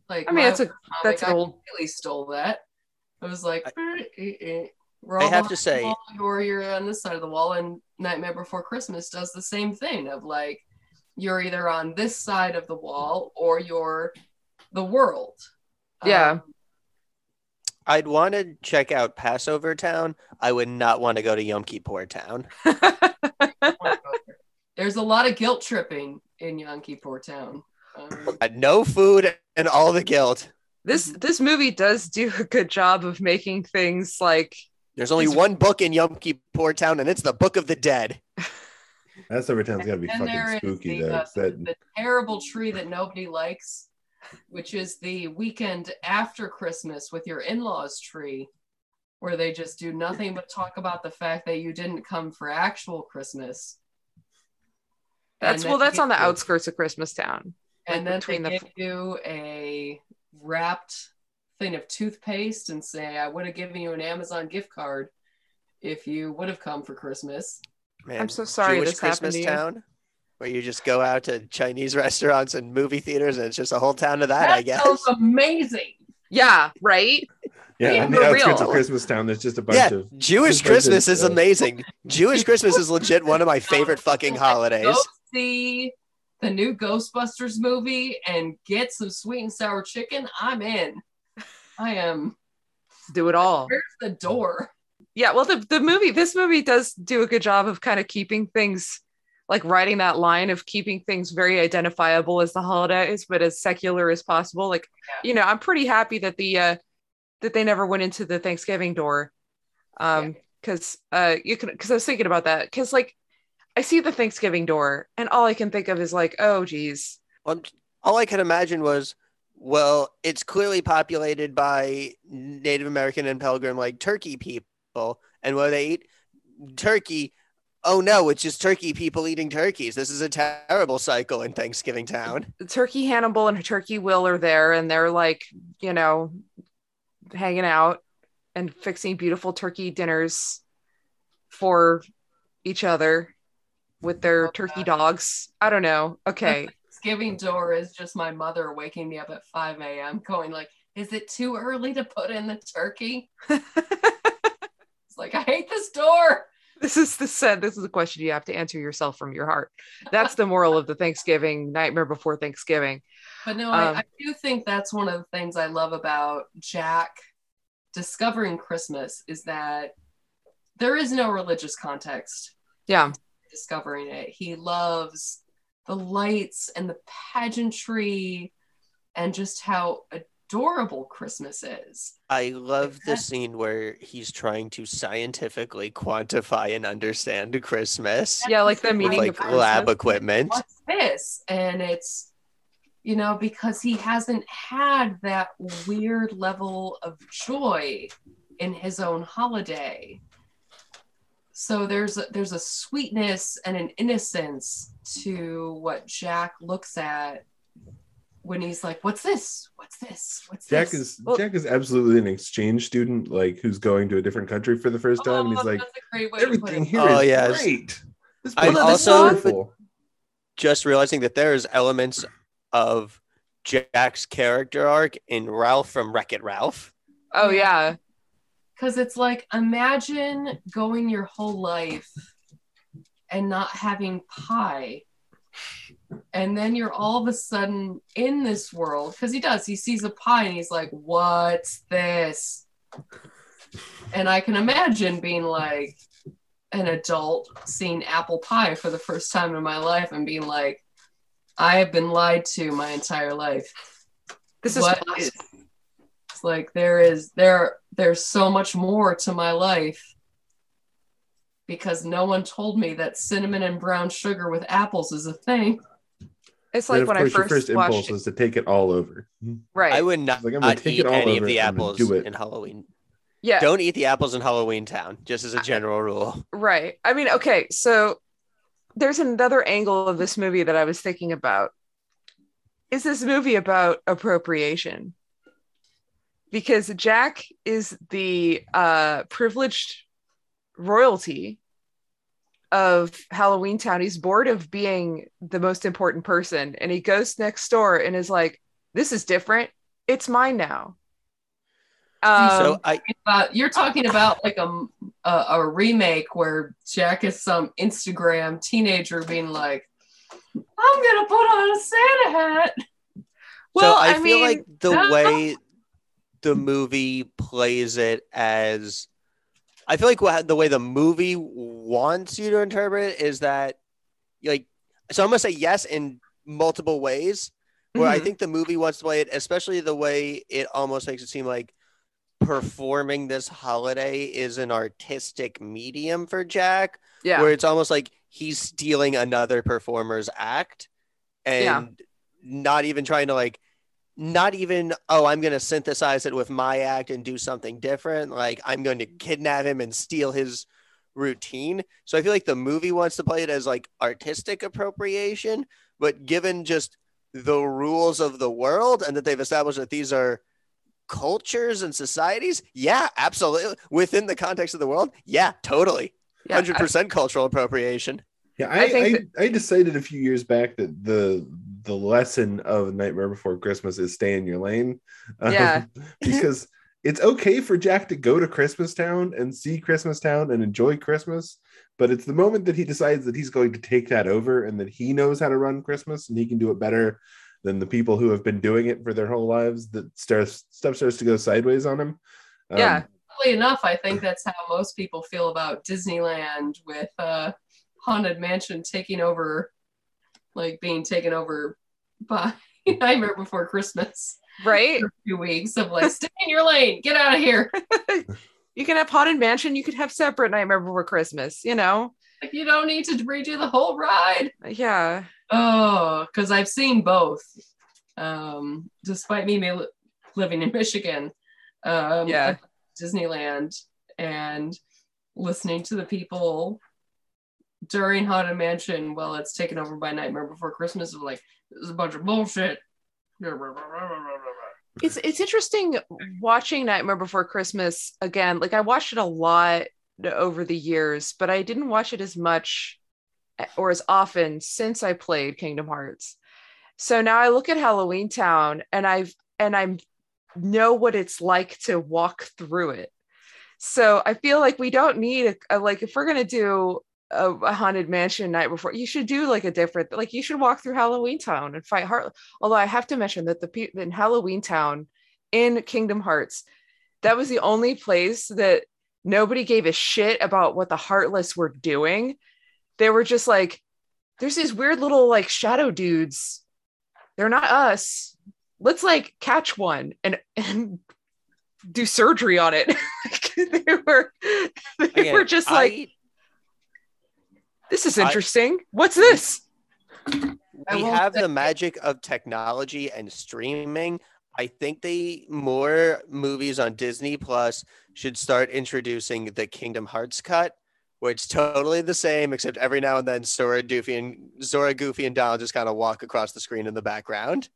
Like, I mean that's a that's I an old completely stole that. I was like, eh, eh, eh. We're I have to say- wall, or you're on this side of the wall, and Nightmare Before Christmas does the same thing of like, you're either on this side of the wall or you're the world. Yeah. Um, I'd want to check out Passover Town. I would not want to go to Yom Kippur Town. (laughs) (laughs) there's a lot of guilt tripping in Yom Kippur Town. Um, No food and all the guilt. this this movie does do a good job of making things like There's only one book in Yom Kippur Town, and it's the Book of the Dead. that's every town's got to be fucking spooky the, though uh, 'cause that- the terrible tree that nobody likes, which is the weekend after Christmas with your in-laws tree, where they just do nothing but talk about the fact that you didn't come for actual Christmas. that's well that's on the you- outskirts of Christmas Town. And like, then between they the give you a wrapped thing of toothpaste and say, "I would have given you an Amazon gift card if you would have come for Christmas." Man, I'm so sorry Jewish this happened Christmas to you. Town, where you just go out to Chinese (laughs) restaurants and movie theaters, and it's just a whole town of that, I guess. sounds amazing. Yeah, right? yeah yeah, on the for outskirts of real. christmas town there's just a bunch Yeah, of Jewish just a of, Christmas is uh, amazing. (laughs) Jewish Christmas is legit one of my favorite fucking holidays. Go see the new Ghostbusters movie and get some sweet and sour chicken. I'm in. I am. Do it all. Where's the door? Yeah, well the the movie this movie does do a good job of kind of keeping things like writing that line of keeping things very identifiable as the holidays but as secular as possible. Like, you know, I'm pretty happy that the uh that they never went into the Thanksgiving door. Um cuz uh you can cuz I was thinking about that cuz like I see the Thanksgiving door and all I can think of is like, oh geez. Well, all I could imagine was, well, it's clearly populated by Native American and Pilgrim, like turkey people, and what they eat turkey. Oh no, it's just turkey people eating turkeys. This is a terrible cycle in Thanksgiving Town. Turkey Hannibal and Turkey Will are there and they're like, you know, hanging out and fixing beautiful turkey dinners for each other with their Oh, turkey God. dogs. I don't know. Okay. Thanksgiving door is just my mother waking me up at 5 a.m. going like, is it too early to put in the turkey? (laughs) It's like, I hate this door. This is the said this is a question you have to answer yourself from your heart. That's the moral of the Thanksgiving nightmare before Thanksgiving. But no, Um, I, I do think that's one of the things I love about Jack discovering Christmas is that there is no religious context Yeah. discovering it. He loves the lights and the pageantry and just how adorable Christmas is. I love the scene where he's trying to scientifically quantify and understand Christmas Yeah, like the meaning with of like lab Christmas. equipment. What's this? And it's, you know, because he hasn't had that weird level of joy in his own holiday. So there's a, there's a sweetness and an innocence to what Jack looks at when he's like, "What's this? What's this? What's Jack this?" is Well- Jack is absolutely an exchange student, like who's going to a different country for the first time, and he's Oh, like, that's great way everything it. here oh, is Oh, yes. great. This I'm also- wonderful. just realizing that there's elements of Jack's character arc in Ralph from Wreck It Ralph. Oh yeah. Because it's like, imagine going your whole life and not having pie. And then you're all of a sudden in this world. Because he does, he sees a pie and he's like, what's this? And I can imagine being like an adult seeing apple pie for the first time in my life and being like, I have been lied to my entire life This is what is it's like there is there there's so much more to my life because no one told me that cinnamon and brown sugar with apples is a thing. It's like when I course, your first, first watched impulse it. is to take it all over. Right. I would not, Like, I'm gonna not eat any of the and I'm gonna apples in Halloween. yeah. Don't eat the apples in Halloween Town, just as a general rule. Right. I mean, okay, so there's another angle of this movie that I was thinking about. Is this movie about appropriation? Because Jack is the uh, privileged royalty of Halloween Town. He's bored of being the most important person, and he goes next door and is like, "This is different. It's mine now." Um, so I, But you're talking about like a, a a remake where Jack is some Instagram teenager being like, "I'm gonna put on a Santa hat." well, so I, I, feel mean, like the way the movie plays it as I feel like what, the way the movie wants you to interpret it is that like so I'm gonna say yes in multiple ways. Where I Mhm. think the movie wants to play it, especially the way it almost makes it seem like performing this holiday is an artistic medium for Jack yeah, where it's almost like he's stealing another performer's act and Yeah. not even trying to like not even oh i'm going to synthesize it with my act and do something different like i'm going to mm-hmm. kidnap him and steal his routine. So i feel like the movie wants to play it as like artistic appropriation but given just the rules of the world and that they've established that these are cultures and societies yeah absolutely. Within the context of the world yeah totally. Yeah, hundred percent cultural appropriation. Yeah, I I think I, I decided a few years back that the the lesson of Nightmare Before Christmas is stay in your lane. Um, Yeah. (laughs) because it's okay for Jack to go to Christmas Town and see Christmas Town and enjoy Christmas, but it's the moment that he decides that he's going to take that over and that he knows how to run Christmas and he can do it better than the people who have been doing it for their whole lives that starts stuff starts to go sideways on him. Um, Yeah. Funnily enough, I think that's how most people feel about Disneyland with uh, Haunted Mansion taking over, like being taken over by (laughs) Nightmare Before Christmas. right. For a few weeks of like, stay in your lane, get out of here. (laughs) You can have Haunted Mansion. You could have separate Nightmare Before Christmas. You know. Like, you don't need to redo the whole ride. Yeah. Oh, because I've seen both. Um, despite me living in Michigan, um, Yeah. Disneyland, and listening to the people during Haunted Mansion while it's taken over by Nightmare Before Christmas of like, this is a bunch of bullshit. It's it's interesting watching Nightmare Before Christmas again. Like I watched it a lot over the years, but I didn't watch it as much eh, or as often since I played Kingdom Hearts. So now I look at Halloween Town and I've and I know what it's like to walk through it. So I feel like we don't need a, a like if we're gonna do a, a haunted mansion night before, you should do like a different like you should walk through Halloween Town and fight Heart. Although I have to mention that the people in Halloween Town in Kingdom Hearts, that was the only place that nobody gave a shit about what the Heartless were doing. They were just like, there's these weird little like shadow dudes. They're not us. Let's like catch one and and do surgery on it. (laughs) they were (laughs) they Again, were just like, I- this is I- interesting. What's this? We have the magic of technology and streaming. I think they more movies on Disney Plus should start introducing the Kingdom Hearts cut, where it's totally the same, except every now and then Sora, Doofy, and Zora, Goofy, and Donald just kind of walk across the screen in the background.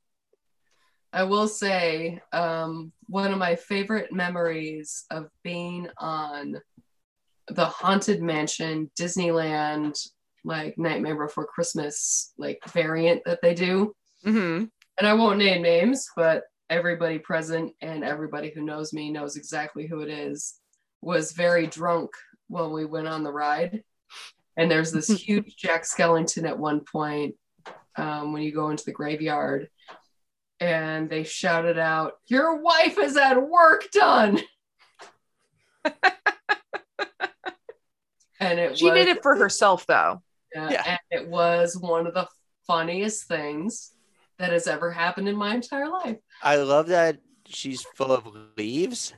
I will say, um, one of my favorite memories of being on the Haunted Mansion Disneyland, like Nightmare Before Christmas, like variant that they do. Mhm. And I won't name names, but everybody present and everybody who knows me knows exactly who it is, was very drunk when we went on the ride. And there's this (laughs) huge Jack Skellington at one point um, when you go into the graveyard. And they shouted out, Your wife has had work done. (laughs) and it She was, did it for herself though. yeah, Yeah. and it was one of the funniest things that has ever happened in my entire life. I love that she's full of leaves.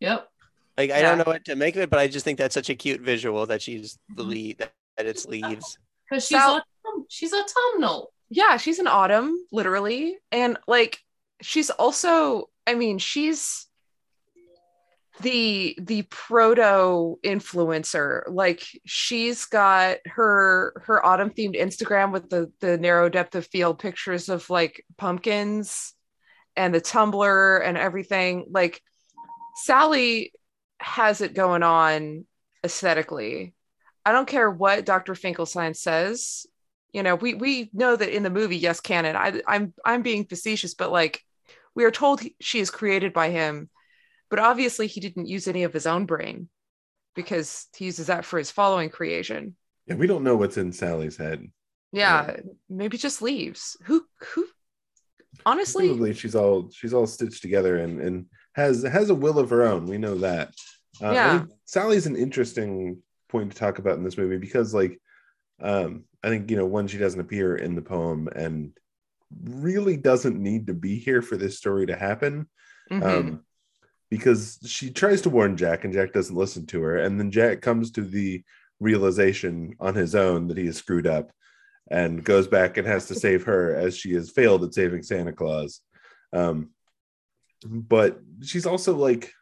Yep. Like I Yeah. don't know what to make of it, but I just think that's such a cute visual that she's the Mhm. lead that, that it's leaves. Because she's Sal- autumn- she's autumnal. yeah she's an autumn literally and like she's also i mean she's the the proto influencer like she's got her her autumn themed instagram with the the narrow depth of field pictures of like pumpkins and the tumblr and everything. Like sally has it going on aesthetically. I don't care what dr finkelstein says. You know we we know that in the movie yes canon I, i'm i'm being facetious but like we are told he, she is created by him but obviously he didn't use any of his own brain because he uses that for his following creation Yeah, we don't know what's in Sally's head. yeah maybe just leaves who who honestly Presumably, she's all she's all stitched together and and has has a will of her own. We know that. Uh, I Yeah. Sally's an interesting point to talk about in this movie because, like, um, I think you know, one she doesn't appear in the poem and really doesn't need to be here for this story to happen. Mhm. um, because she tries to warn Jack and Jack doesn't listen to her. And then Jack comes to the realization on his own that he is screwed up and goes back and has to save her as she has failed at saving Santa Claus. Um, but she's also like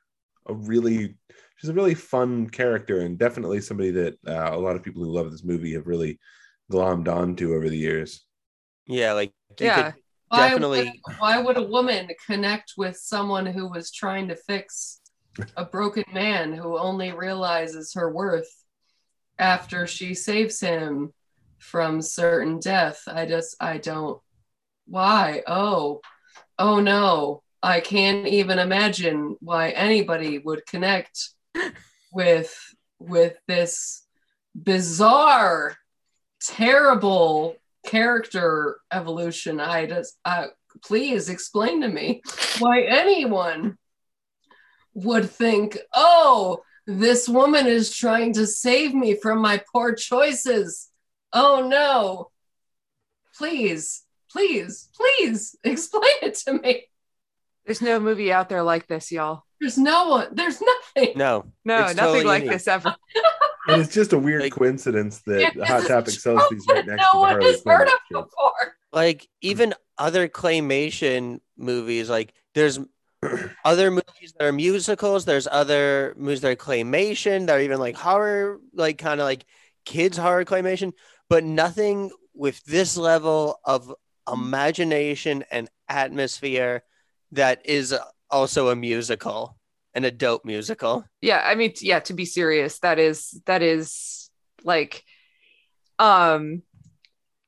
a really she's a really fun character and definitely somebody that uh, a lot of people who love this movie have really glommed onto over the years. Yeah, like you yeah could Why definitely would, why would a woman connect with someone who was trying to fix a broken man who only realizes her worth after she saves him from certain death? I just, I don't. Why? Oh, oh no. I can't even imagine why anybody would connect with with this bizarre terrible character evolution i just uh, please explain to me why anyone would think oh this woman is trying to save me from my poor choices. Oh no. Please please please (laughs) explain it to me. There's no movie out there like this y'all. There's no one there's nothing. No. no It's nothing totally like unique. this ever (laughs) And it's just a weird Like- coincidence that Yeah, Hot Topic is sells these right next no to the one Harley has Quinn heard of strip. before. Like even other claymation movies, like there's (clears throat) other movies that are musicals, there's other movies that are claymation, that are even like horror, like kind of like kids horror claymation, but nothing with this level of imagination and atmosphere that is also a musical and a dope musical. yeah i mean yeah to be serious that is that is like um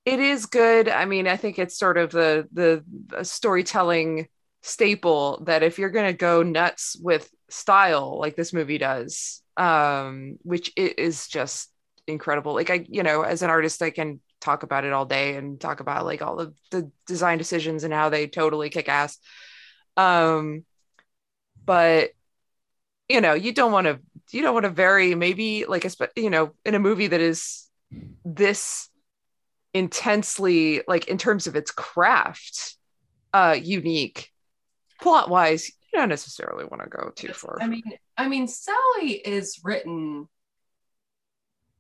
it is good. I mean i think it's sort of the the storytelling staple that if you're going to go nuts with style like this movie does um which it is just incredible. Like i you know as an artist i can talk about it all day and talk about like all of the design decisions and how they totally kick ass. Um but you know you don't want to you don't want to vary maybe like a you know in a movie that is this intensely like in terms of its craft uh unique plot wise you don't necessarily want to go too far I mean, I mean, Sally is written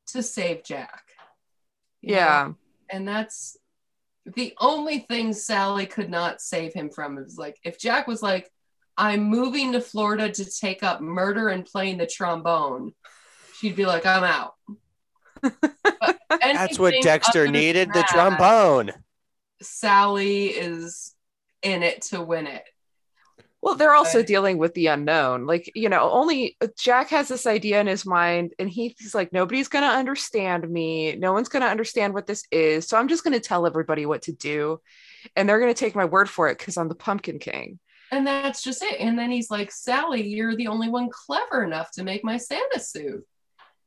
to save Jack. yeah know? and that's the only thing Sally could not save him from. Is like if Jack was like, "I'm moving to Florida to take up murder and playing the trombone," she'd be like, "I'm out." (laughs) That's what Dexter other than needed the trombone. Sally is in it to win it. Well, they're also Right. dealing with the unknown. Like, you know, only Jack has this idea in his mind, and he- he's like, nobody's going to understand me. No one's going to understand what this is. So I'm just going to tell everybody what to do. And they're going to take my word for it because I'm the Pumpkin King. And that's just it. And then he's like, Sally, you're the only one clever enough to make my Santa suit.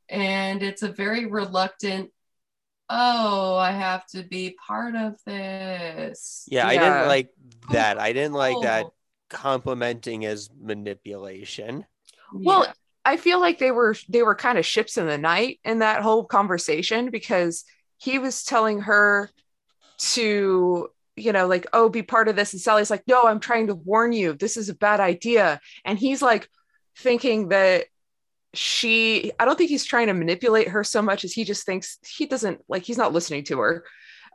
And it's a very reluctant, oh, I have to be part of this. Yeah, I didn't like that. I didn't like that Oh, complimenting as manipulation. Well, yeah. I feel like they were they were kind of ships in the night in that whole conversation because he was telling her to you know like oh be part of this and Sally's like no I'm trying to warn you this is a bad idea and he's like thinking that she I don't think he's trying to manipulate her so much as he just thinks he doesn't like he's not listening to her.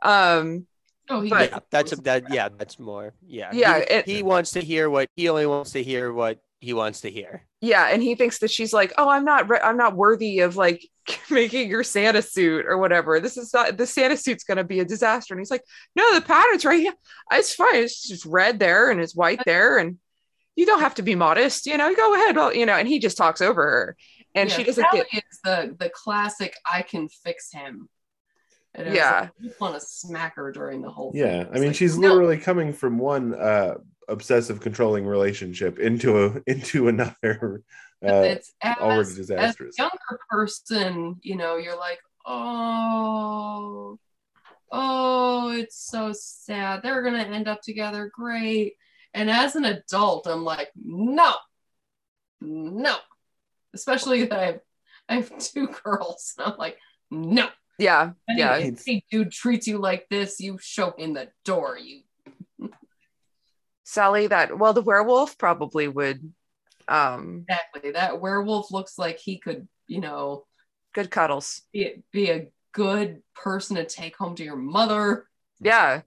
Um Oh, he But- yeah, that's a, that. Yeah, that's more. Yeah, Yeah, He, it- he wants to hear what he only wants to hear what he wants to hear. yeah, and he thinks that she's like, "Oh, I'm not re- I'm not worthy of like (laughs) making your Santa suit or whatever. This is not the Santa suit's going to be a disaster." And he's like, "No, the pattern's right here. It's fine. It's just red there and it's white there and you don't have to be modest, you know. Go ahead, well, you know." And he just talks over her and Yeah, she doesn't Sally get is the the classic I can fix him. And it was Yeah. like, you want to smack her during the whole Yeah, thing. I It's mean, like, she's no. literally coming from one uh, obsessive controlling relationship into a (laughs) into another. Uh, it's as, already as a disastrous. younger person, you know, you're like, oh, oh, it's so sad. They're gonna end up together, great. And as an adult, I'm like, no, no. Especially that I have, I have two (laughs) girls, and I'm like, no. Yeah, yeah. If any dude treats you like this, you show him the door. You Sally that well the werewolf probably would um exactly that werewolf looks like he could, you know, good cuddles. be, be a good person to take home to your mother. Yeah.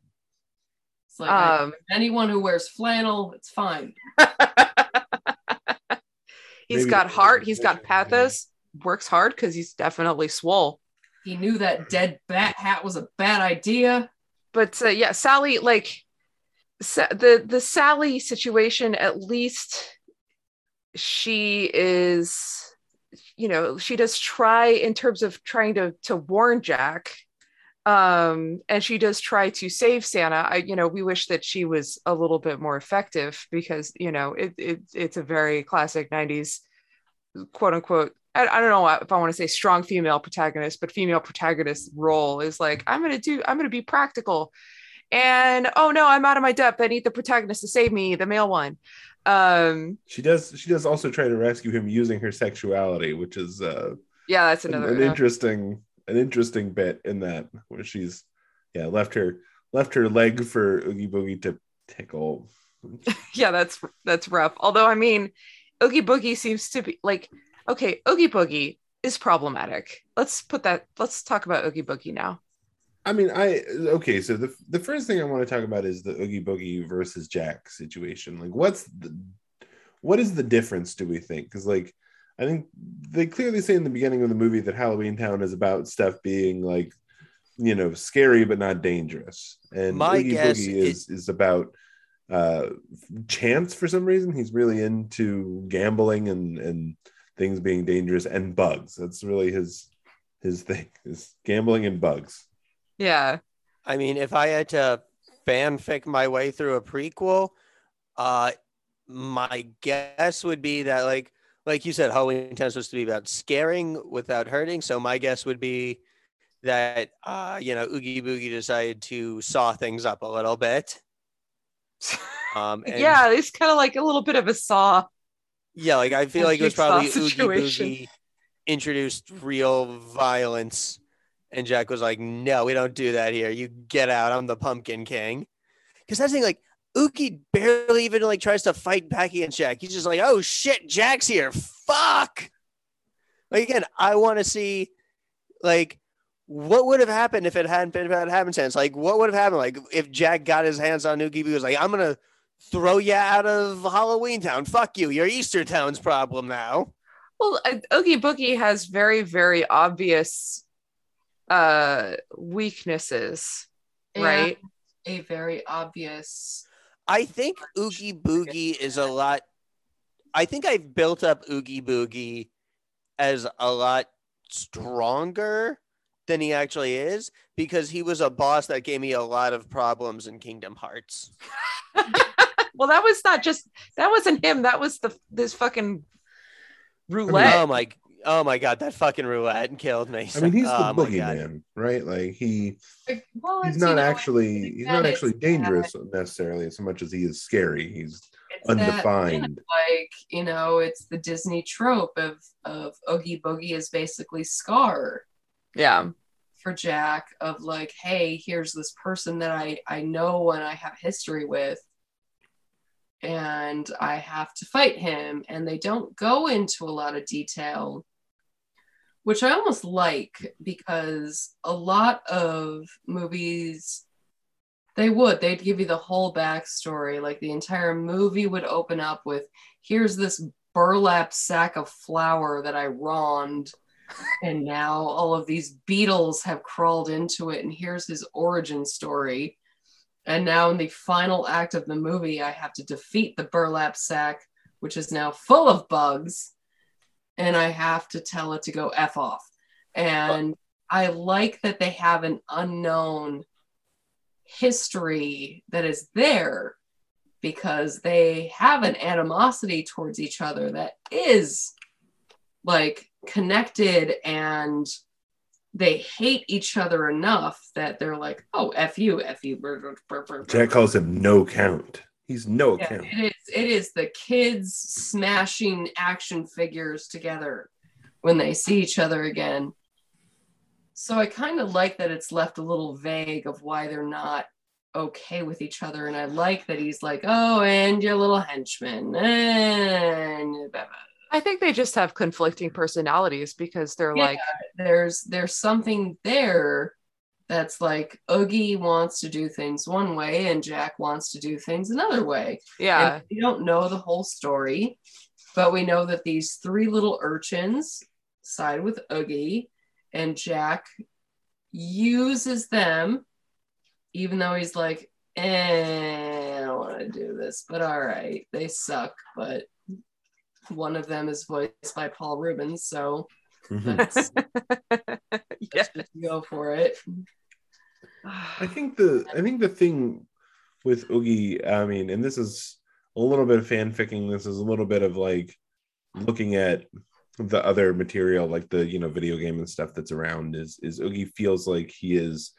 It's like Um anyone who wears flannel, it's fine. (laughs) he's Maybe- got heart, he's got pathos, works hard because he's definitely swole. He knew that dead bat hat was a bad idea. But uh, yeah, Sally, like Sa- the the Sally situation, at least she is, you know, she does try in terms of trying to to warn Jack. Um, and she does try to save Santa. I, you know, we wish that she was a little bit more effective because, you know, it, it it's a very classic 90s quote unquote I, I don't know if I want to say strong female protagonist, but female protagonist role is like, I'm going to do, I'm going to be practical. And oh no, I'm out of my depth. I need the protagonist to save me, the male one. Um, she does. She does also try to rescue him using her sexuality, which is uh, yeah, that's an, another. an yeah. interesting an interesting bit in that where she's yeah left her left her leg for Oogie Boogie to tickle. (laughs) yeah, that's that's rough. Although I mean, Oogie Boogie seems to be like okay, Oogie Boogie is problematic. Let's put that. Let's talk about Oogie Boogie now. I mean, I okay. So the the first thing I want to talk about is the Oogie Boogie versus Jack situation. Like, what's the what is the difference? Do we think? Because like, I think they clearly say in the beginning of the movie that Halloween Town is about stuff being like, you know, scary but not dangerous, and My Oogie guess Boogie is- is is about uh chance for some reason he's really into gambling and and things being dangerous and bugs that's really his his thing (laughs) is gambling and bugs Yeah, I mean, if I had to fanfic my way through a prequel, uh, my guess would be that like like you said, Halloween Town is supposed to be about scaring without hurting. So my guess would be that uh, you know, Oogie Boogie decided to saw things up a little bit. (laughs) Um, and yeah, it's kind of like a little bit of a saw. Yeah, like I feel like it was probably Oogie situation. Boogie introduced real violence, and Jack was like, "No, we don't do that here. You get out. I'm the Pumpkin King." Because that's the thing, like Oogie barely even like tries to fight back against Jack. He's just like, "Oh shit, Jack's here. Fuck!" Like again, I want to see like what would have happened if it hadn't been about happenstance. Like what would have happened? Like if Jack got his hands on Oogie Boogie, was like, "I'm gonna." Throw you out of Halloween Town. Fuck you. You're Easter Town's problem now. Well, uh, Oogie Boogie has very, very obvious uh weaknesses, And right? A very obvious. I think Oogie Boogie is a lot. I think I've built up Oogie Boogie as a lot stronger than he actually is because he was a boss that gave me a lot of problems in Kingdom Hearts. (laughs) Well, that was not just that wasn't him. That was the this fucking roulette. Oh my! Oh my God! That fucking roulette killed me. I mean, he's Oh the my boogeyman, right? Like he well, he's not you know, actually he's not actually it's dangerous necessarily as much as he is scary. He's it's that, undefined. like you know, it's the Disney trope of of Oogie Boogie is basically Scar yeah, for Jack of like, hey, here's this person that I I know and I have history with, and I have to fight him. And they don't go into a lot of detail, which I almost like because a lot of movies they would. They'd give you the whole backstory. Like the entire movie would open up with here's this burlap sack of flour that I rawned. And now all of these beetles have crawled into it, and here's his origin story. And now, in the final act of the movie, I have to defeat the burlap sack, which is now full of bugs, and I have to tell it to go F off. And I like that they have an unknown history that is there because they have an animosity towards each other that is like connected and they hate each other enough that they're like, oh, F you, F you. Jack calls him no count. He's no Yeah, count. it is. It is the kids smashing action figures together when they see each other again. So I kind of like that it's left a little vague of why they're not okay with each other, and I like that he's like, "Oh, and your little henchman," and blah, blah. I think they just have conflicting personalities because they're Yeah. like, there's there's something there that's like Oogie wants to do things one way and Jack wants to do things another way. yeah, And we don't know the whole story, but we know that these three little urchins side with Oogie, and Jack uses them, even though he's like, eh, I don't want to do this, but all right, they suck. But one of them is voiced by Paul Reubens, so Mhm. let's, let's just go for it. I think the I think the thing with Oogie, I mean, and this is a little bit of fanficking. This is a little bit of like looking at the other material, like the you know video game and stuff that's around. Is is Oogie feels like he is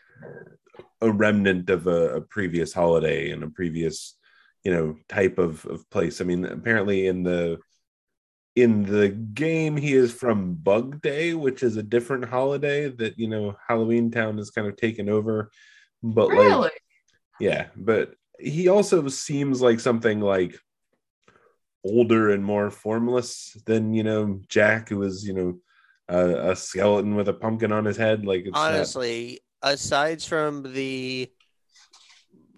a remnant of a, a previous holiday and a previous you know type of of place. I mean, apparently in the in the game he is from bug day which is a different holiday that you know halloween town has kind of taken over. But like yeah but he also seems like something like older and more formless than you know jack who was you know a, a skeleton with a pumpkin on his head. Like it's not- Honestly, aside from the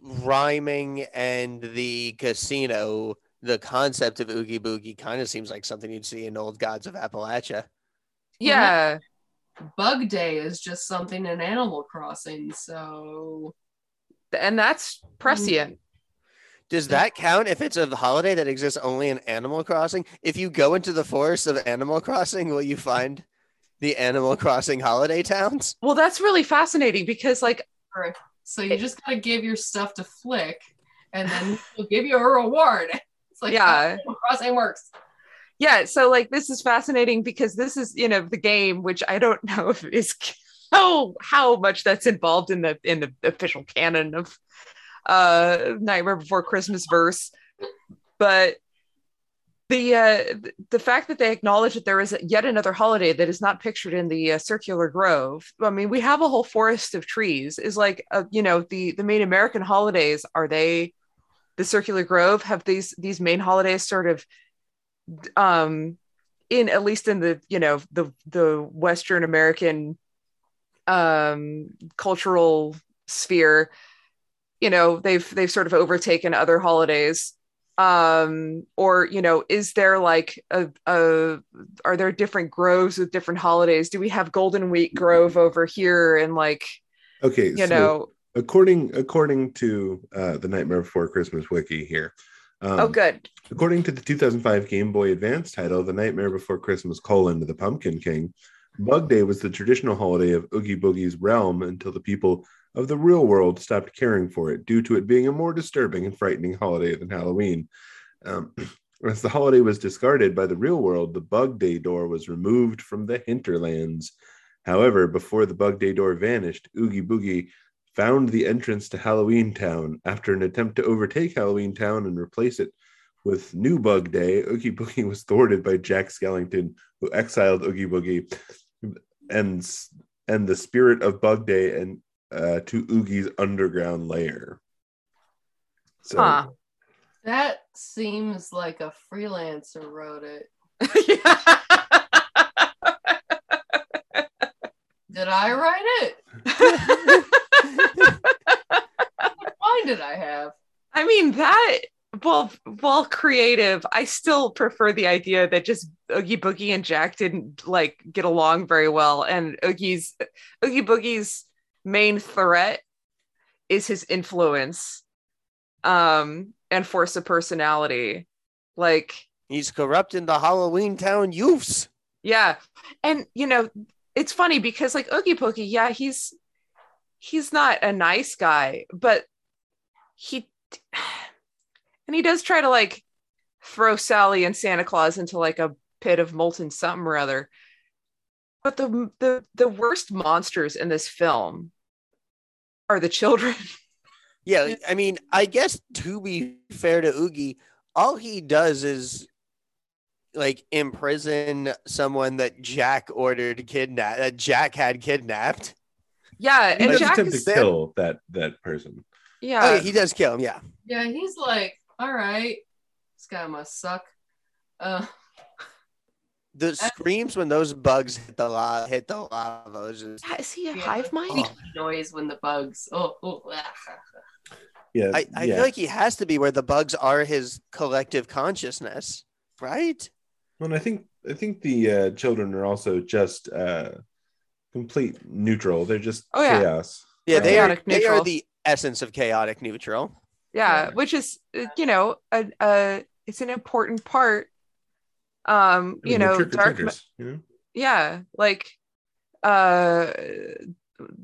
rhyming and the casino, the concept of Oogie Boogie kind of seems like something you'd see in Old Gods of Appalachia. yeah. Bug Day is just something in Animal Crossing, so And that's prescient. Mm. Does that count if it's a holiday that exists only in Animal Crossing? If you go into the forest of Animal Crossing, will you find the Animal Crossing holiday towns? Well, that's really fascinating because, like, so you just gotta give your stuff to Flick, and then he'll give you a reward. (laughs) It's like Yeah. Animal Crossing works. yeah, so like this is fascinating because this is, you know, the game, which I don't (laughs) know if is how how much that's involved in the in the official canon of uh Nightmare Before Christmas verse, but the uh the fact that they acknowledge that there is yet another holiday that is not pictured in the uh, circular grove i mean we have a whole forest of trees is like uh, you know the the main american holidays are they the circular grove have these these main holidays sort of um in at least in the you know the the western american um cultural sphere you know they've they've sort of overtaken other holidays. Um or you know is there like a, a are there different groves with different holidays? Do we have golden week grove over here and like okay you so know according according to uh the nightmare before christmas wiki here um, oh good According to the 2005 Game Boy Advance title, The Nightmare Before Christmas: colon, The Pumpkin King, Bug Day was the traditional holiday of Oogie Boogie's realm until the people of the real world stopped caring for it due to it being a more disturbing and frightening holiday than Halloween. Um, (clears throat) as the holiday was discarded by the real world, the Bug Day door was removed from the hinterlands. However, before the Bug Day door vanished, Oogie Boogie found the entrance to Halloween Town after an attempt to overtake Halloween Town and replace it with New Bug Day, Oogie Boogie was thwarted by Jack Skellington, who exiled Oogie Boogie and and the spirit of Bug Day and uh, to Oogie's underground lair. So huh That seems like a freelancer wrote it. (laughs) Did I write it? (laughs) What did I have? I mean that well while creative, I still prefer the idea that just Oogie Boogie and Jack didn't like get along very well. And Oogie's Oogie Boogie's main threat is his influence um and force of personality. Like He's corrupting the Halloween Town youths. Yeah. And you know, it's funny because like Oogie Boogie, yeah, he's he's not a nice guy, but he and he does try to like throw Sally and Santa Claus into like a pit of molten something or other. But the the the worst monsters in this film are the children. (laughs) Yeah, I mean, I guess to be fair to Oogie, all he does is like imprison someone that Jack ordered kidnapped, that Jack had kidnapped. Yeah, and does Jack attempt is to kill that that person. Yeah. oh, yeah, he does kill him. Yeah. Yeah, he's like, all right, this guy must suck. Uh, The (laughs) screams when those bugs hit the lava, hit the lava. is just- Yeah, is he a Yeah. hive mind? Oh. noise when the bugs. Oh, oh ah. (laughs) Yeah, I, I yeah. feel like he has to be where the bugs are his collective consciousness, right? Well, and I think I think the uh, children are also just uh, complete neutral. They're just Oh, yeah. chaos. Yeah, they are. They are neutral. the essence of chaotic neutral. yeah, Yeah. which is uh, you know a, a it's an important part um I mean, you know dark ma- trick-or-treaters, you know? yeah like uh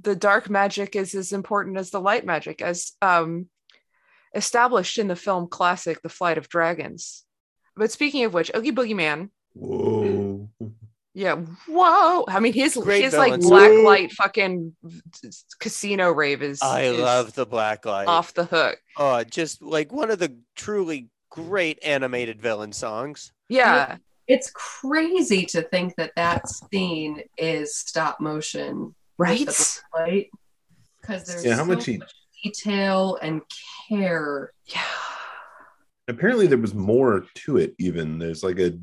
the dark magic is as important as the light magic as um established in the film classic the flight of dragons but speaking of which oogie boogie man Whoa. Yeah whoa i mean his Great his like villains. black light fucking casino rave is I is love the black light. off the hook Oh, just like one of the truly great animated villain songs. yeah It's crazy to think that that scene is stop motion. right Right? Because there's Yeah, how so much he- detail and care. yeah Apparently, there was more to it. Even there's like a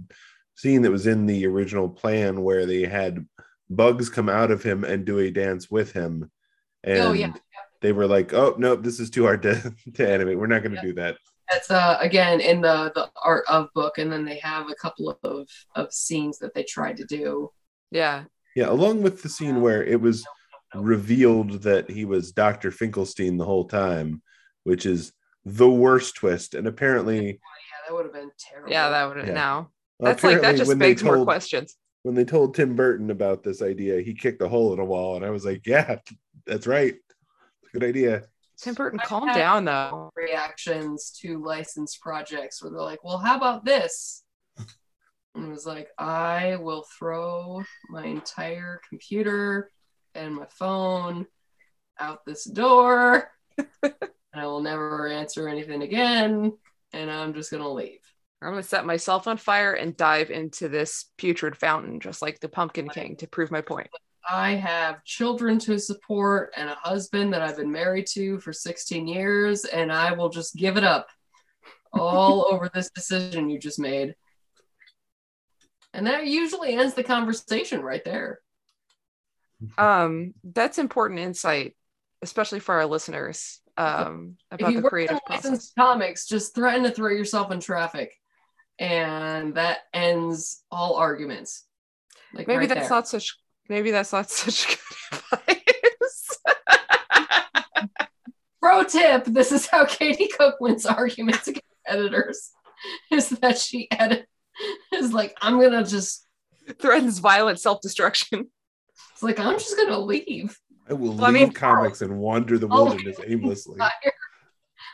scene that was in the original plan where they had bugs come out of him and do a dance with him, and Oh, yeah. they were like, "Oh nope, this is too hard to (laughs) to animate. We're not going to do that." That's uh again in the the art of book, and then they have a couple of of scenes that they tried to do. yeah Yeah, along with the scene where it was revealed that he was Dr. Finkelstein the whole time, which is the worst twist. And apparently, Yeah, that would have been terrible. yeah that would have Yeah. now that's like that just when they begs more questions When they told Tim Burton about this idea, he kicked a hole in a wall, and I was like, "Yeah, that's right. Good idea." tim burton I calm down though reactions to licensed projects where they're like, well, how about this? And it was like, I will throw my entire computer and my phone out this door, (laughs) and I will never answer anything again, and I'm just gonna leave. I'm gonna set myself on fire and dive into this putrid fountain just like the pumpkin king to prove my point I have children to support and a husband that I've been married to for 16 years, and I will just give it up all (laughs) over this decision you just made. And that usually ends the conversation right there. um that's important insight especially for our listeners um If about you the creative process comics, just threaten to throw yourself in traffic, and that ends all arguments. Like maybe right that's there. not such maybe that's not (laughs) such good advice (laughs) Pro tip: This is how Katie Cook wins arguments against editors. (laughs) Is that she edit is like, I'm gonna just threatens violent self-destruction it's like I'm just gonna leave. I will Well, I leave mean- comics and wander the wilderness aimlessly.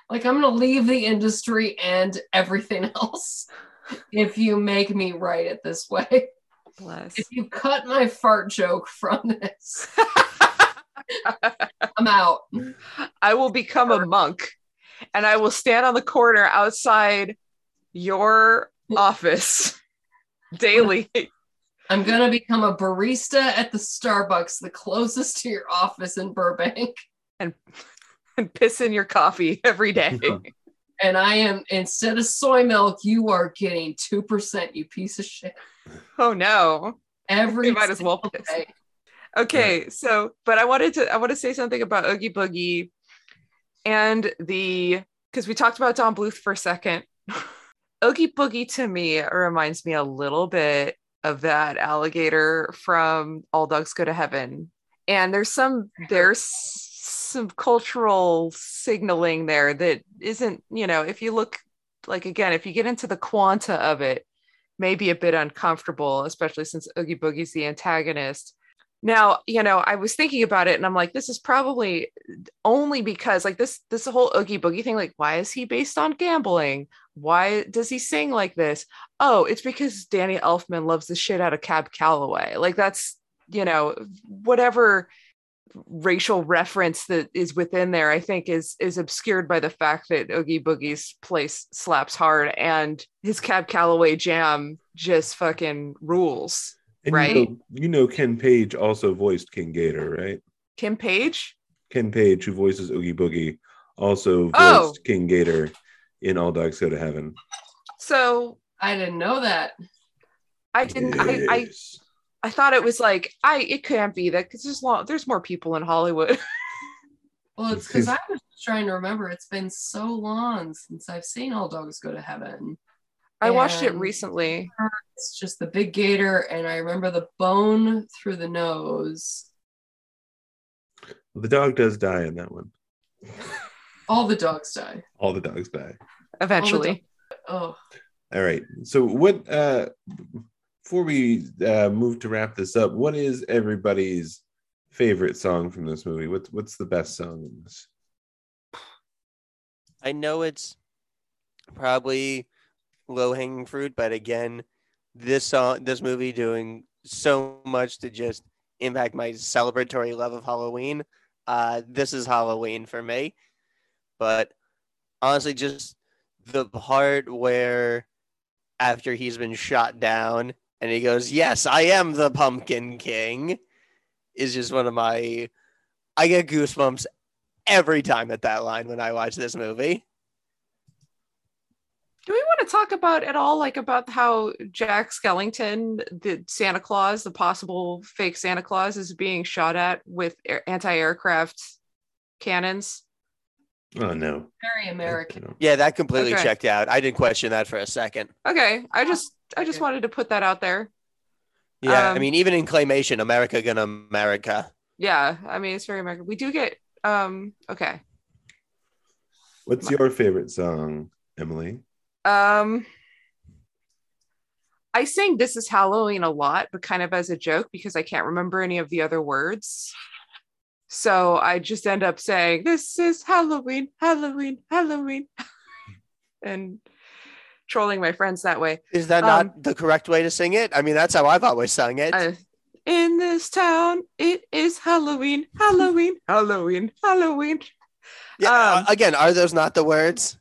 Like I'm gonna leave the industry and everything else if you make me write it this way. bless If you cut my fart joke from this, (laughs) I'm out. I will become a monk and I will stand on the corner outside your office (laughs) daily. I'm gonna become a barista at the Starbucks, the closest to your office in Burbank. and (laughs) piss in your coffee every day. And I am instead of soy milk, you are getting two percent. You piece of shit. Oh no. Every We might as well single day. Okay, so but I wanted to I want to say something about Oogie Boogie and the because we talked about Don Bluth for a second. (laughs) Oogie Boogie to me reminds me a little bit of that alligator from All Dogs Go to Heaven. And there's some there's some cultural signaling there that isn't, you know, if you look like again, if you get into the quanta of it, maybe a bit uncomfortable, especially since Oogie Boogie's the antagonist. Now, you know, I was thinking about it and I'm like, this is probably only because like this this whole Oogie Boogie thing, like, why is he based on gambling? Why does he sing like this? Oh, it's because Danny Elfman loves the shit out of Cab Calloway. Like that's, you know, whatever racial reference that is within there, I think is is obscured by the fact that Oogie Boogie's place slaps hard and his Cab Calloway jam just fucking rules. And Right. You know, you know Ken Page also voiced King Gator, right? Kim Page? Ken Page, who voices Oogie Boogie, also oh! voiced Oh. King Gator in All Dogs Go to Heaven. So I didn't know that. I didn't I, I Yes. I thought it was like I it can't be that because there's long there's more people in Hollywood. (laughs) Well, it's because I was trying to remember. It's been so long since I've seen All Dogs Go to Heaven. I watched it recently. It's just the big gator, and I remember the bone through the nose. the dog does die in that one. (laughs) All the dogs die. All the dogs die. Eventually. Oh, All right. So what uh before we uh move to wrap this up, what is everybody's favorite song from this movie? What's what's the best song in this? I know it's probably low hanging fruit, but again, this song, this movie doing so much to just impact my celebratory love of Halloween. Uh, this is Halloween for me. But honestly, just the part where after he's been shot down and he goes, Yes, I am the Pumpkin King, is just one of my. I get goosebumps every time at that line when I watch this movie. Do we want to talk about at all like about how Jack Skellington, the Santa Claus, the possible fake Santa Claus, is being shot at with air- anti-aircraft cannons? Oh no. very American. Yeah, that completely Okay. checked out. I didn't question that for a second. Okay, I just I just wanted to put that out there. Yeah, I Um, mean, even in claymation, America gonna America. Yeah, I mean it's very American. We do get um okay. What's your favorite song, Emily? Um I sing This is Halloween a lot, but kind of as a joke because I can't remember any of the other words. So I just end up saying, This is Halloween, Halloween, Halloween, (laughs) and trolling my friends that way. Is that Um, not the correct way to sing it? I mean, that's how I've always sung it. Uh, in this town, it is Halloween, Halloween, (laughs) Halloween, Halloween. yeah. um, uh, again, are those not the words?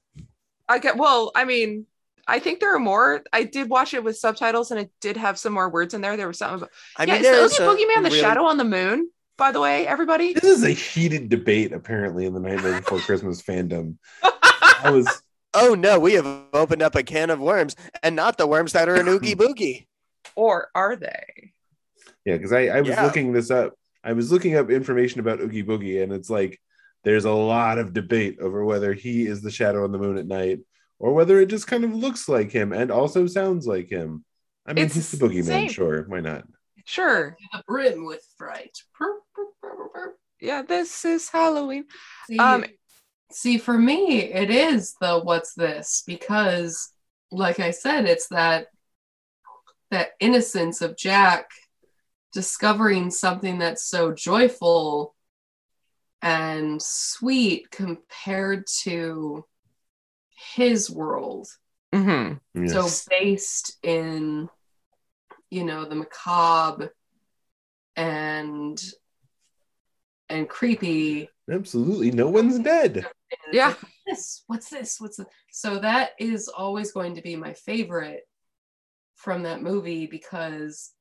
I get well, I mean, I think there are more. I did watch it with subtitles and it did have some more words in there. There was something about I yeah, mean, is there's the a Oogie Boogeyman the really- shadow on the moon, by the way, everybody? This is a heated debate apparently in the Nightmare Before Christmas fandom. (laughs) I was Oh no, we have opened up a can of worms, and not the worms that are in Oogie (clears throat) Boogie. or are they? yeah, because I, I was Yeah. looking this up. I was looking up information about Oogie Boogie, and it's like there's a lot of debate over whether he is the shadow on the moon at night or whether it just kind of looks like him and also sounds like him. I mean, It's he's the boogeyman, same. sure, why not? Sure. The brim with fright. Yeah, this is Halloween. See, Um, see, for me, it is the what's this because, like I said, it's that that innocence of Jack discovering something that's so joyful and sweet compared to his world. Mm-hmm. Yes. So based in, you know, the macabre and and creepy Absolutely, no one's dead. Yeah. like, this what's this what's this? so that is always going to be my favorite from that movie because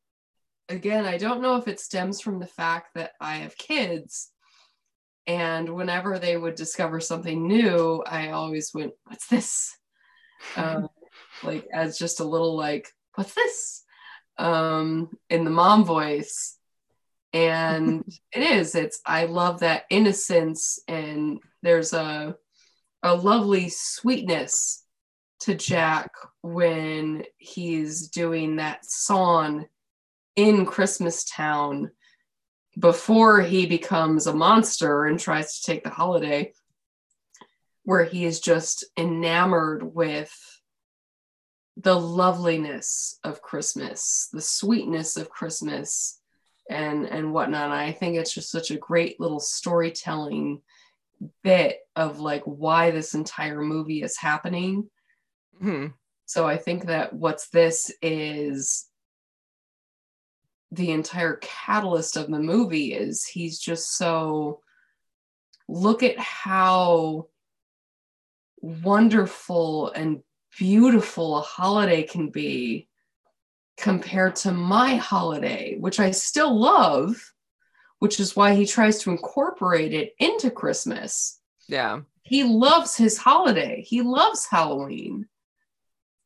again i don't know if it stems from the fact that i have kids And whenever they would discover something new, I always went, What's this? (laughs) Um, like, as just a little, like, What's this? Um, in the mom voice. And it is, it's, I love that innocence, and there's a, a lovely sweetness to Jack when he's doing that song in Christmastown before he becomes a monster and tries to take the holiday, where he is just enamored with the loveliness of Christmas, the sweetness of Christmas, and and whatnot. And I think it's just such a great little storytelling bit of like why this entire movie is happening. Mhm. So I think that what's this is the entire catalyst of the movie is he's just so look at how wonderful and beautiful a holiday can be compared to my holiday, which I still love, which is why he tries to incorporate it into Christmas. Yeah. He loves his holiday, he loves Halloween,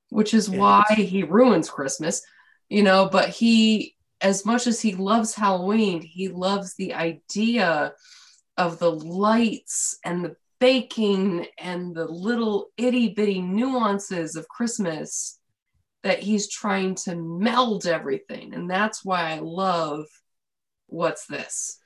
which is Yeah, why he ruins Christmas, you know, but he, as much as he loves Halloween, he loves the idea of the lights and the baking and the little itty bitty nuances of Christmas that he's trying to meld everything. And that's why I love what's this.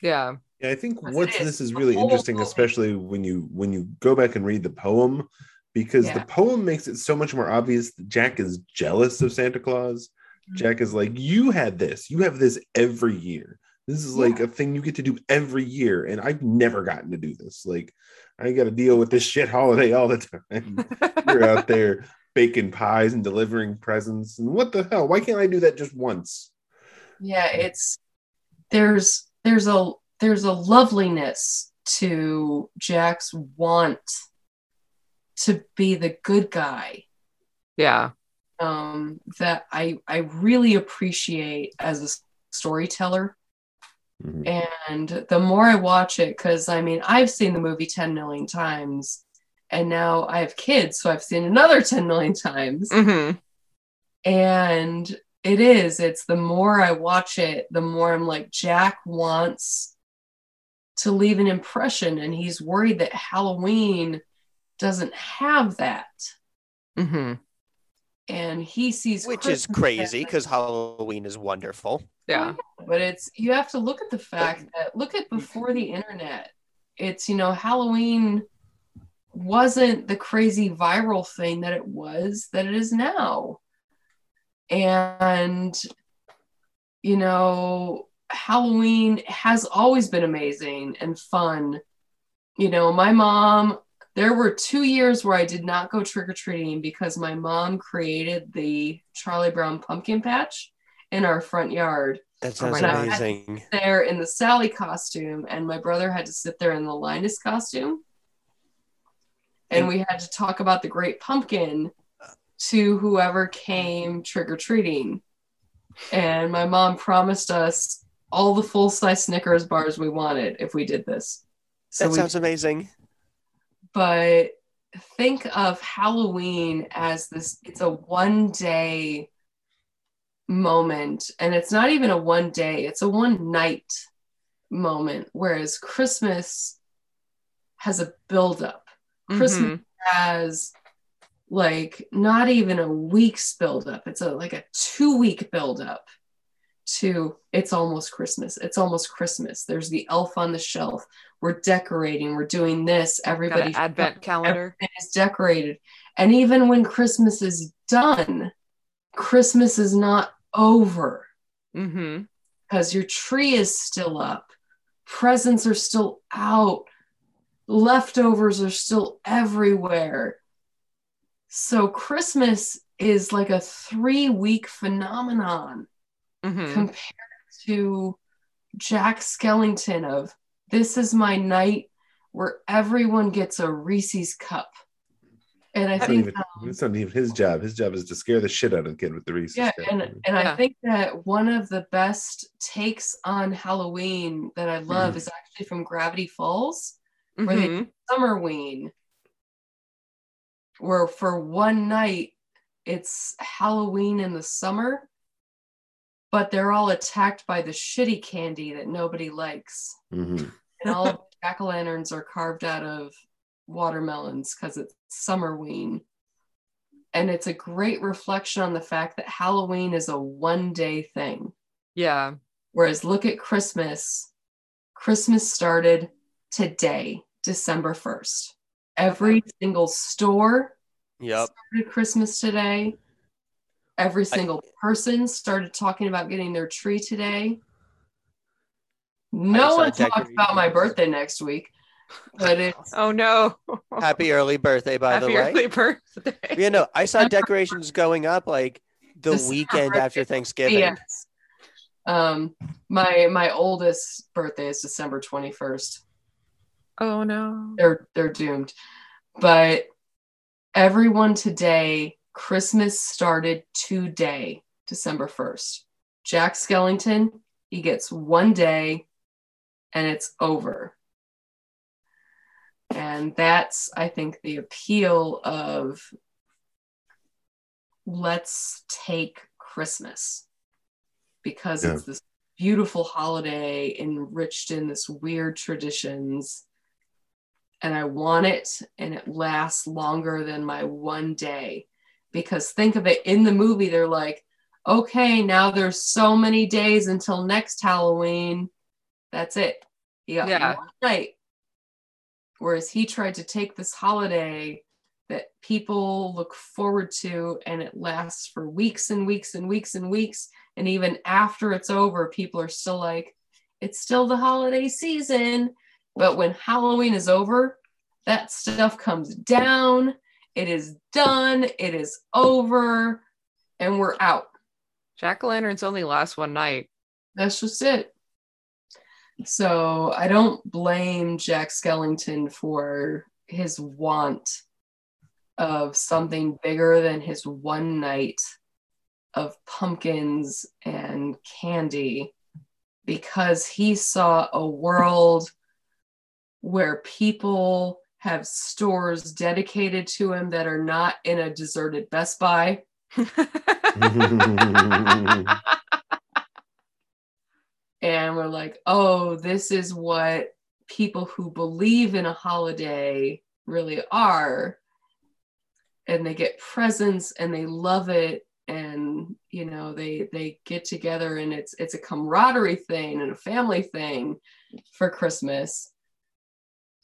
Yeah. Yeah, I think Yes, what's is. this is really interesting, movie. especially when you when you go back and read the poem, because Yeah. the poem makes it so much more obvious that Jack is jealous of Santa Claus. Mm-hmm. Jack is like, you had this, you have this every year. This is like a thing you get to do every year, and I've never gotten to do this. Like, I got to deal with this shit holiday all the time. (laughs) You're out there baking pies and delivering presents, and what the hell? Why can't I do that just once? Yeah, it's there's there's a there's a loveliness to Jack's want to be the good guy Yeah. um, that I I really appreciate as a storyteller. Mhm. And the more I watch it, because I mean, I've seen the movie 10 million times, and now I have kids, so I've seen another 10 million times. hmm And it is, it's the more I watch it, the more I'm like, Jack wants to leave an impression, and he's worried that Halloween doesn't have that. hmm And he sees Which is crazy because Halloween is wonderful. Yeah. but it's you have to look at the fact that look at before the internet it's you know halloween wasn't the crazy viral thing that it was that it is now and you know halloween has always been amazing and fun you know my mom there were two years where i did not go trick-or-treating because my mom created the charlie brown pumpkin patch in our front yard That sounds amazing. there in the Sally costume, and my brother had to sit there in the Linus costume. And we had to talk about the great pumpkin to whoever came trick or treating. And my mom promised us all the full size Snickers bars we wanted if we did this. So that we sounds amazing. but think of Halloween as this it's a one day moment and it's not even a one day it's a one night moment whereas Christmas has a build up Christmas Mhm. has like not even a week's build up it's a like a two week build up to it's almost christmas. It's almost christmas. There's the elf on the shelf. We're decorating. We're doing this. Everybody advent calendar. is decorated. And even when christmas is done christmas is not over. Because your tree is still up, presents are still out, leftovers are still everywhere. So Christmas is like a three week phenomenon hmm compared to Jack Skellington of this is my night where everyone gets a Reese's cup And I It's not, think even, it's not even his job. His job is to scare the shit out of the kid with the Reese's. yeah, and and Yeah. I think that one of the best takes on Halloween that I love is actually from Gravity Falls, Where they- Mhm. Summerween, where for one night it's Halloween in the summer, but they're all attacked by the shitty candy that nobody likes. Mhm. (laughs) and all of the jack o' lanterns are carved out of watermelons because it's Summerween. And it's a great reflection on the fact that Halloween is a one day thing. Yeah. Whereas look at Christmas. Christmas started today, December 1st. Every single store Yep. started Christmas today. Every single person started talking about getting their tree today. No one talks about my birthday next week, but (laughs) it's Oh no. Happy early birthday, by Happy the way. Happy early birthday. You know, I saw (laughs) decorations going up like the December weekend after Thanksgiving. yes. Um, my my oldest birthday is December twenty first. Oh no. They're they're doomed, but everyone today, Christmas started today, December first. Jack Skellington, he gets one day, and it's over. And that's, I think, the appeal of let's take Christmas because it's this beautiful holiday enriched in this weird traditions. And I want it, and it lasts longer than my one day. Because think of it in the movie, they're like, okay, now there's so many days until next Halloween. That's it. Yeah. one night. Whereas he tried to take this holiday that people look forward to and it lasts for weeks and weeks and weeks and weeks. And even after it's over, people are still like, it's still the holiday season. But when Halloween is over, that stuff comes down. It is done. It is over. And we're out. Jack o' lanterns only last one night. That's just it. So I don't blame Jack Skellington for his want of something bigger than his one night of pumpkins and candy because he saw a world where people have stores dedicated to him that are not in a deserted Best Buy. (laughs) and we're like, oh, this is what people who believe in a holiday really are. And they get presents and they love it. And you know, they they get together and it's it's a camaraderie thing and a family thing for Christmas.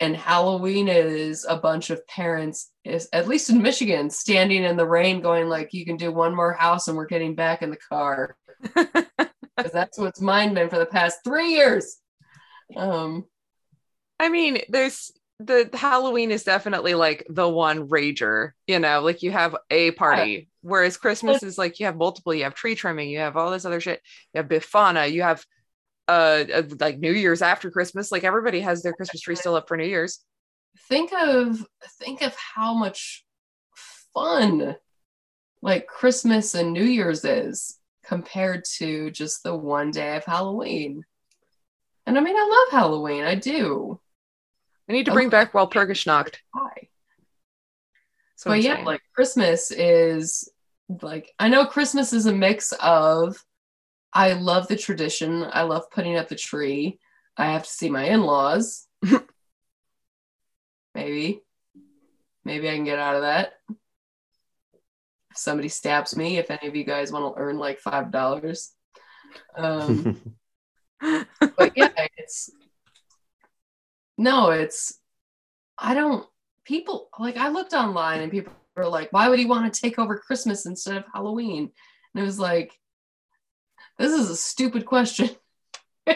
And Halloween is a bunch of parents, is at least in Michigan, standing in the rain, going like, "You can do one more house, and we're getting back in the car." (laughs) because that's what's mine been for the past three years. Um, I mean, there's the Halloween is definitely like the one rager, you know, like you have a party, whereas Christmas is like you have multiple, you have tree trimming, you have all this other shit, you have Befana, you have uh, uh like New Year's after Christmas, like everybody has their Christmas tree still up for New Year's. think of think of how much fun like Christmas and New Year's is compared to just the one day of Halloween. And I mean, I love Halloween. I do. I need to bring back Walpurgisnacht. Hi. So but yeah, like Christmas is like I know Christmas is a mix of I love the tradition. I love putting up the tree. I have to see my in-laws. (laughs) Maybe. Maybe I can get out of that. If somebody stabs me, if any of you guys want to earn like five dollars. Um (laughs) but yeah, it's no, it's I don't people like I looked online and people were like, why would he want to take over Christmas instead of Halloween? And it was like, this is a stupid question. (laughs)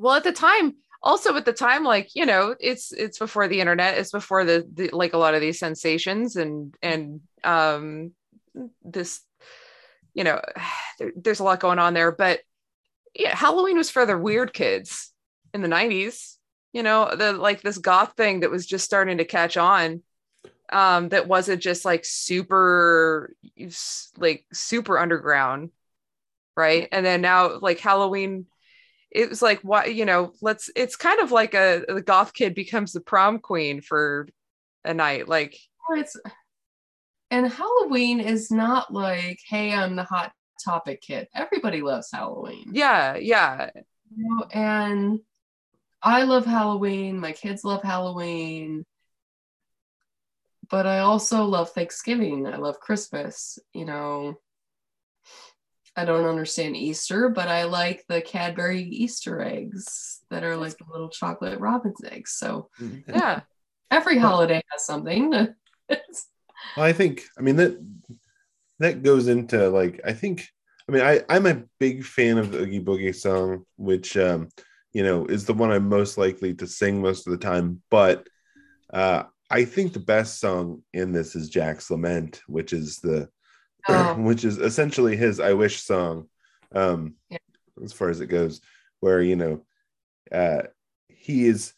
Well at the time also at the time like you know it's it's before the internet it's before the, the like a lot of these sensations and and um this you know (sighs) there, there's a lot going on there but yeah halloween was for the weird kids in the 90s you know the like this goth thing that was just starting to catch on um that wasn't just like super like super underground right and then now like halloween it was like what you know let's it's kind of like a the goth kid becomes the prom queen for a night like it's and Halloween is not like, hey, I'm the hot topic kid. Everybody loves Halloween. yeah yeah You know, and I love Halloween. My kids love Halloween. But I also love Thanksgiving. I love Christmas. You know, I don't understand Easter, but I like the Cadbury Easter eggs that are like the little chocolate robin's eggs. So yeah every holiday has something. (laughs) Well, I think I mean that that goes into like I think I mean I I'm a big fan of the Oogie Boogie song, which um you know is the one I'm most likely to sing most of the time. But uh I think the best song in this is Jack's Lament, which is the. (laughs) which is essentially his I Wish song. Um Yeah. as far as it goes, where you know uh he is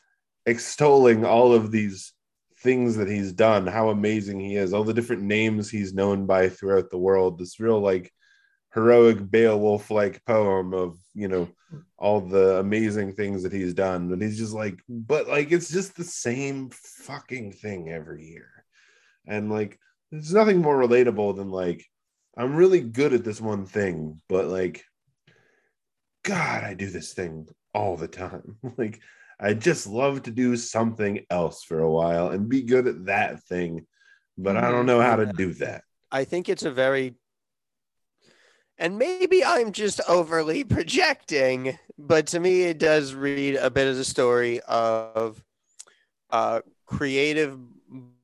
extolling all of these things that he's done, how amazing he is, all the different names he's known by throughout the world. This real like heroic Beowulf like poem of you know all the amazing things that he's done. And he's just like, but like it's just the same fucking thing every year. And like there's nothing more relatable than like I'm really good at this one thing, but like God, I do this thing all the time. (laughs) like I just love to do something else for a while and be good at that thing, but I don't know how to do that. I think it's a very and maybe I'm just overly (laughs) projecting, but to me it does read a bit as a story of uh, creative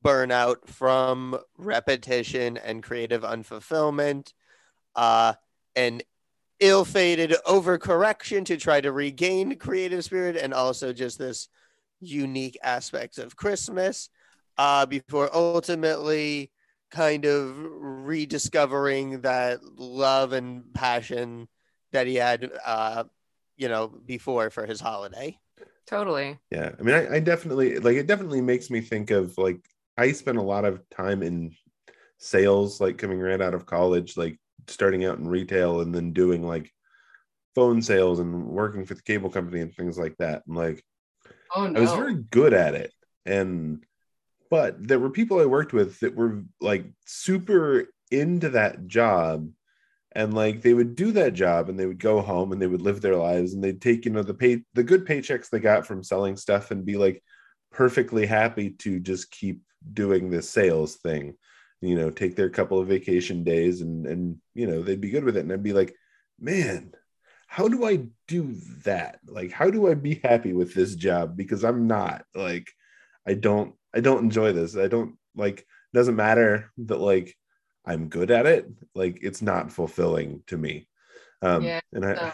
burnout from repetition and creative unfulfillment, uh, and ill-fated overcorrection to try to regain creative spirit, and also just this unique aspects of Christmas uh, before ultimately kind of rediscovering that love and passion that he had, uh, you know, before for his holiday. Totally Yeah. I mean, I, I definitely like it, definitely makes me think of like I spent a lot of time in sales, like coming right out of college, like starting out in retail and then doing like phone sales and working for the cable company and things like that. And like, oh no. I was very good at it. And but there were people I worked with that were like super into that job and like they would do that job and they would go home and they would live their lives and they'd take you know the pay the good paychecks they got from selling stuff and be like perfectly happy to just keep doing this sales thing you know take their couple of vacation days and and you know they'd be good with it. And i'd be like man how do i do that? Like how do i be happy with this job? Because i'm not like i don't i don't enjoy this. I don't like doesn't matter that like i'm good at it like it's not fulfilling to me um Yeah, and i no.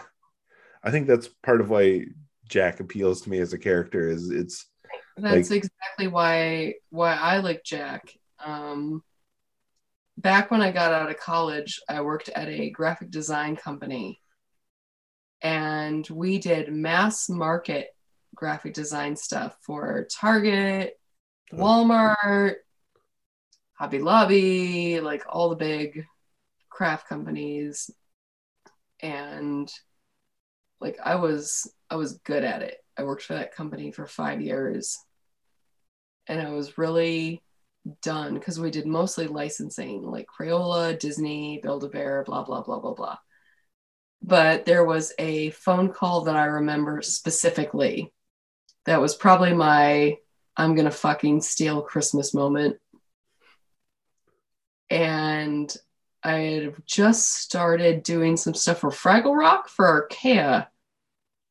i think that's part of why jack appeals to me as a character is it's That's exactly why why I like Jack. Um, back when I got out of college, I worked at a graphic design company, and we did mass market graphic design stuff for Target, Walmart, Hobby Lobby, like all the big craft companies, and like I was I was good at it. I worked for that company for five years and I was really done because we did mostly licensing like Crayola, Disney, Build a Bear, blah, blah, blah, blah, blah. But there was a phone call that I remember specifically that was probably my I'm going to fucking steal Christmas moment. And I had just started doing some stuff for Fraggle Rock for Archaia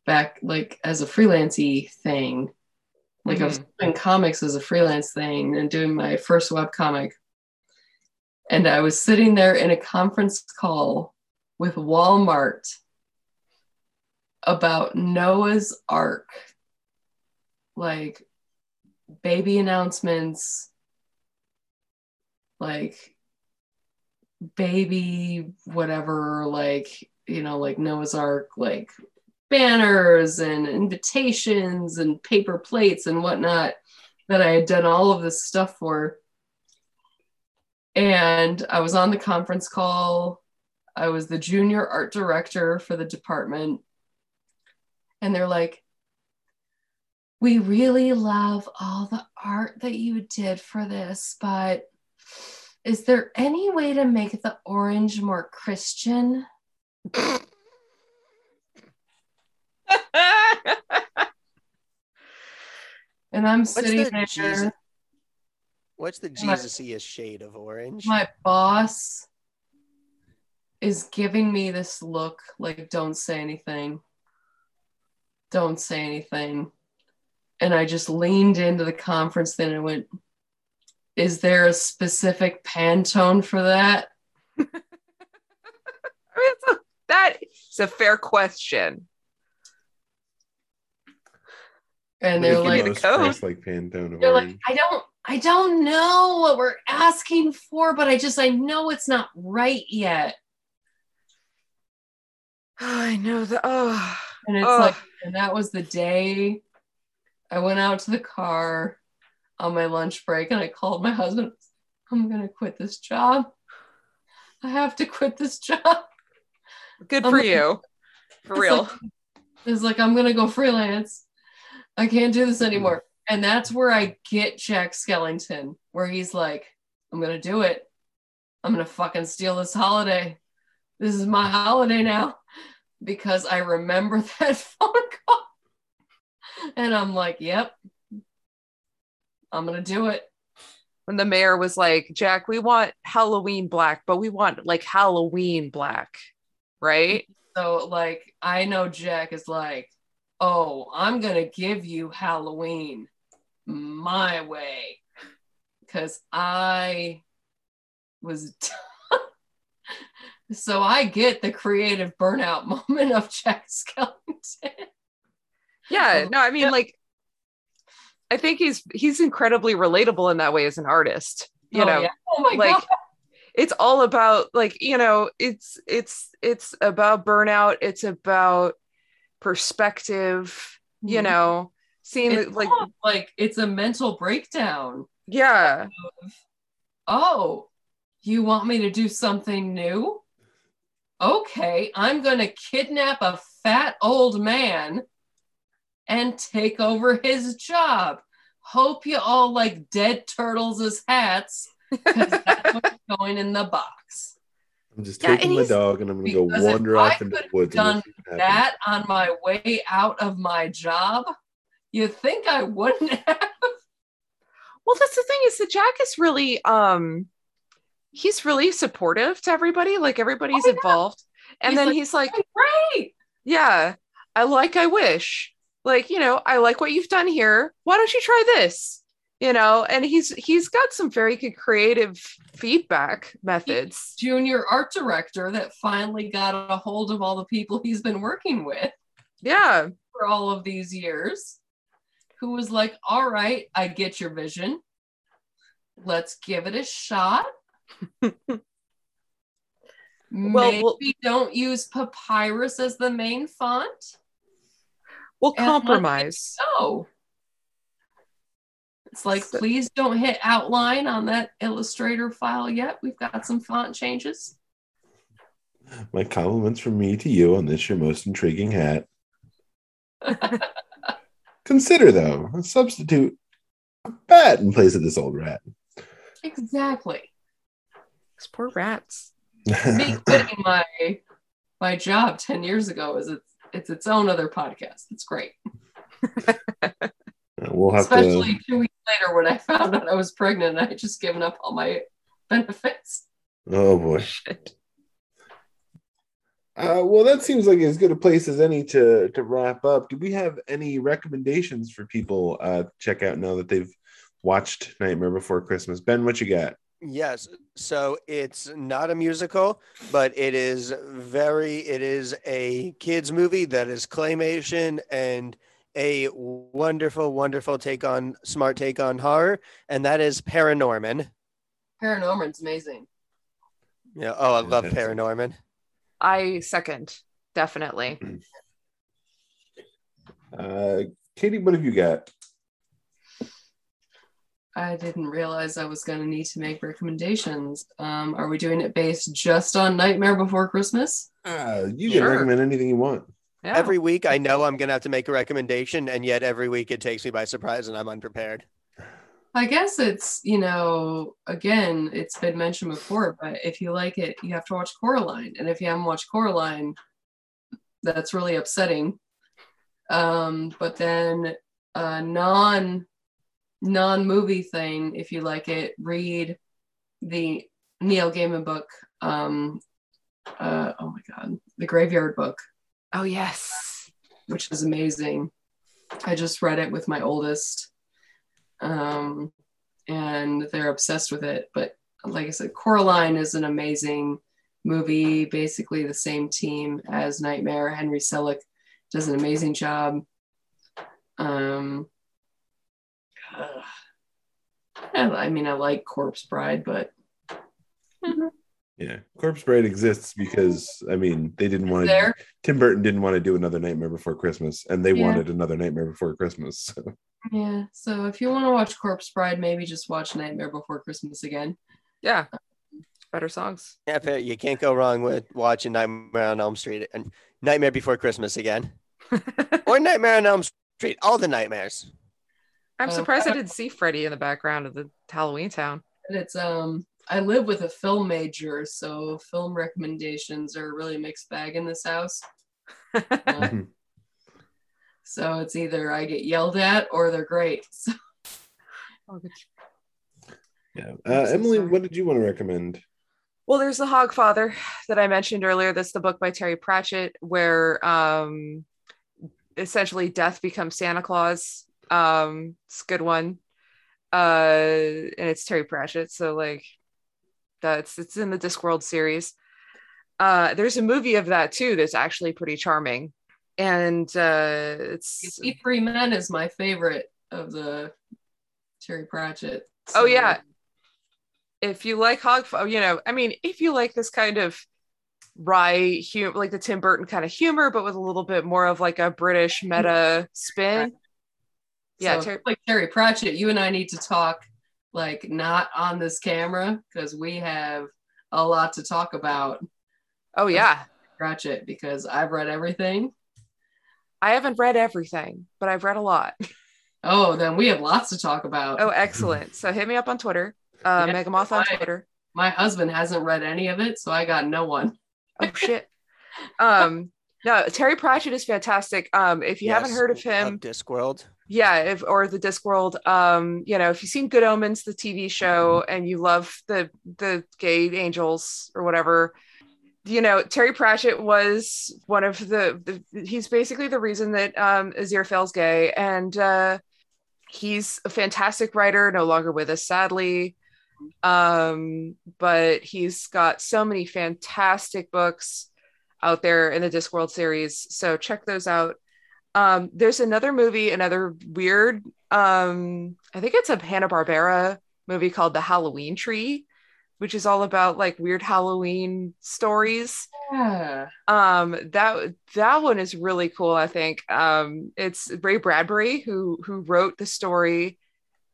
back like as a freelancey thing. Like I was mm-hmm. doing comics as a freelance thing and doing my first web comic. And I was sitting there in a conference call with Walmart about Noah's Ark, like baby announcements, like baby whatever, like, you know, like Noah's Ark, like banners and invitations and paper plates and whatnot that I had done all of this stuff for. and I was on the conference call. I was the junior art director for the department. And they're like, we really love all the art that you did for this, but is there any way to make the orange more Christian? (laughs) And I'm What's sitting the there. Jesus? What's the Jesus-iest shade of orange? My boss is giving me this look like, don't say anything. Don't say anything. And I just leaned into the conference then and went, Is there a specific Pantone for that? (laughs) I mean, it's a- that is a fair question. And they're like, Mouse code. like Pantone they're like. I don't I don't know what we're asking for, but I just I know it's not right yet. (sighs) I know that. Oh, And it's Ugh. like, and that was the day I went out to the car on my lunch break and I called my husband. I'm going to quit this job. I have to quit this job. good I'm for like- you. (laughs) For It's real. like- It's like, I'm going to go freelance. I can't do this anymore. And that's where I get Jack Skellington, where he's like, I'm going to do it. I'm going to fucking steal this holiday. This is my holiday now because I remember (laughs) that phone call. And I'm like, yep, I'm going to do it. when the mayor was like, Jack, we want Halloween black, but we want like Halloween black, right? So, like, I know Jack is like, oh, I'm going to give you Halloween my way. Because I was. (laughs) so, I get the creative burnout (laughs) moment of Jack Skellington. Yeah. No, I mean, like, I think he's he's incredibly relatable in that way as an artist. You oh, know, yeah. oh like God. it's all about like you know it's it's it's about burnout it's about perspective you Mhm. know seeing It's like like it's a mental breakdown. yeah Oh, you want me to do something new? Okay, I'm going to kidnap a fat old man and take over his job. Hope you all like dead turtles as hats because (laughs) that's what's going in the box. I'm just Yeah, taking my dog and I'm gonna go wander off into the woods. done we'll see what happens. That on my way out of my job, you think I wouldn't (laughs) have? well that's the thing is that jack is really um he's really supportive to everybody like everybody's Oh, yeah. involved and He's then like, he's like Great. yeah i like i wish like you know i like what you've done here why don't you try this you know and he's he's got some very good creative feedback methods Junior art director that finally got a hold of all the people he's been working with. yeah for all of these years who was like, All right, I get your vision. Let's give it a shot. (laughs) Well, Maybe well- don't use papyrus as the main font. We'll And compromise No. It's like, So- please don't hit outline on that Illustrator file yet. We've got some font changes. My compliments from me to you on this your most intriguing hat. (laughs) Consider though, a substitute a bat in place of this old rat. Exactly. These poor rats Me quitting my my job 10 years ago is it's it's its own other podcast. It's great. (laughs) we'll have to. Especially to. two weeks later when I found out I was pregnant and I had just given up all my benefits. Oh boy. Shit. Uh, well, that seems like as good a place as any to to wrap up. Do we have any recommendations for people uh, to check out now that they've watched Nightmare Before Christmas? Ben, what you got? Yes. So it's not a musical, but it is very, it is a kids movie that is claymation and a wonderful, wonderful take on smart take on horror. And that is Paranorman. Paranorman's amazing. Yeah. Oh, I love Fantastic. Paranorman. i second definitely (clears throat) Uh, Katie, what have you got? I didn't realize I was going to need to make recommendations. Um, are we doing it based just on Nightmare Before Christmas? Uh, you Sure. can recommend anything you want. Yeah. Every week I know I'm gonna have to make a recommendation, and yet every week it takes me by surprise and I'm unprepared. I guess it's, you know, again, it's been mentioned before, but if you like it, you have to watch Coraline. And if you haven't watched Coraline, that's really upsetting. Um, but then a non non movie thing, if you like it, read the Neil Gaiman book. Um, uh, oh my God, The Graveyard Book, oh yes. which is amazing. I just read it with my oldest, um, and they're obsessed with it. But like I said, Coraline is an amazing movie. Basically, the same team as Nightmare. Henry Selick does an amazing job. Um, (sighs) I, I mean, I like Corpse Bride, but Yeah, Corpse Bride exists because I mean they didn't want to. Tim Burton didn't want to do another Nightmare Before Christmas, and they Yeah. wanted another Nightmare Before Christmas. (laughs) So. yeah. So if you want to watch Corpse Bride, maybe just watch Nightmare Before Christmas again. Yeah. Better songs. Yeah, fair. you can't go wrong with watching Nightmare on Elm Street and Nightmare Before Christmas again, (laughs) or Nightmare on Elm Street. All the nightmares. I'm Oh, surprised I I- didn't see Freddy in the background of the Halloween town. And it's um I live with a film major, so film recommendations are really a mixed bag in this house. Uh, (laughs) so it's either I get yelled at or they're great. (laughs) So, Oh. Yeah, uh, so Emily, sorry. what did you want to recommend? Well, there's the Hogfather that I mentioned earlier. That's the book by Terry Pratchett, where um, essentially death becomes Santa Claus. Um, it's a good one, uh, and it's Terry Pratchett, so like that's it's in the Discworld series. Uh, there's a movie of that too that's actually pretty charming, and uh, it's Wee Free Men is my favorite of the Terry Pratchett. Oh, yeah. if you like hog you know i mean if you like this kind of wry humor like the tim burton kind of humor but with a little bit more of like a british meta spin yeah so Terry- like Terry Pratchett, you and I need to talk like not on this camera because we have a lot to talk about oh yeah Pratchett because I've read everything. i haven't read everything but i've read a lot (laughs) Oh, then we have lots to talk about. oh excellent so hit me up on twitter uh Yeah, megamoth on I- twitter My husband hasn't read any of it, so I got no one. oh (laughs) shit um no terry pratchett is fantastic um if you haven't heard of him Discworld. Yeah if or the discworld um you know if you've seen good omens the tv show and you love the the gay angels or whatever you know terry pratchett was one of the, the he's basically the reason that um aziraphale's gay and uh he's a fantastic writer no longer with us sadly. Um but he's got so many fantastic books out there in the discworld series so check those out um, there's another movie, another weird, um, I think it's a Hanna-Barbera movie called The Halloween Tree, which is all about like weird Halloween stories. Yeah. Um, that that one is really cool, I think. Um, it's Ray Bradbury who who wrote the story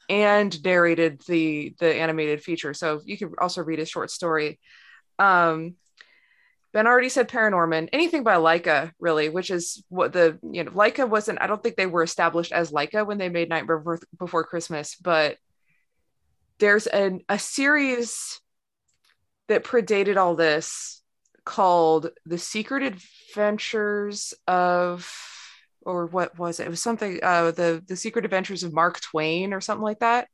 and narrated the the animated feature. So you can also read a short story. Um, Ben already said Paranorman. Anything by Laika, really, which is what the you know Laika wasn't. I don't think they were established as Laika when they made Night Before, Christmas, but there's an a series that predated all this called The Secret Adventures of or what was it? It was something uh the the Secret Adventures of Mark Twain or something like that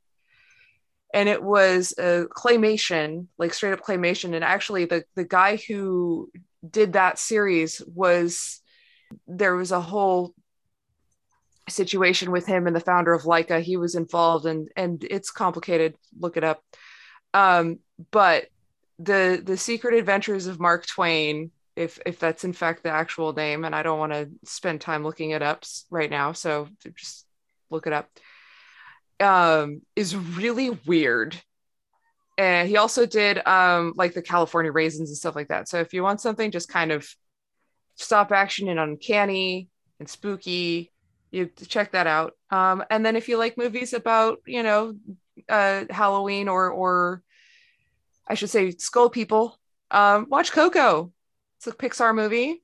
and it was a claymation like straight up claymation. And actually the the guy who did that series was there was a whole situation with him and the founder of Laika. He was involved and and it's complicated. Look it up. Um but the the secret adventures of Mark Twain if if that's in fact the actual name and I don't want to spend time looking it up right now so just look it up um is really weird and he also did um like the california raisins and stuff like that so if you want something just kind of stop action and uncanny and spooky you check that out um and then if you like movies about you know uh, Halloween or or I should say Skull People, um, watch Coco. It's a Pixar movie.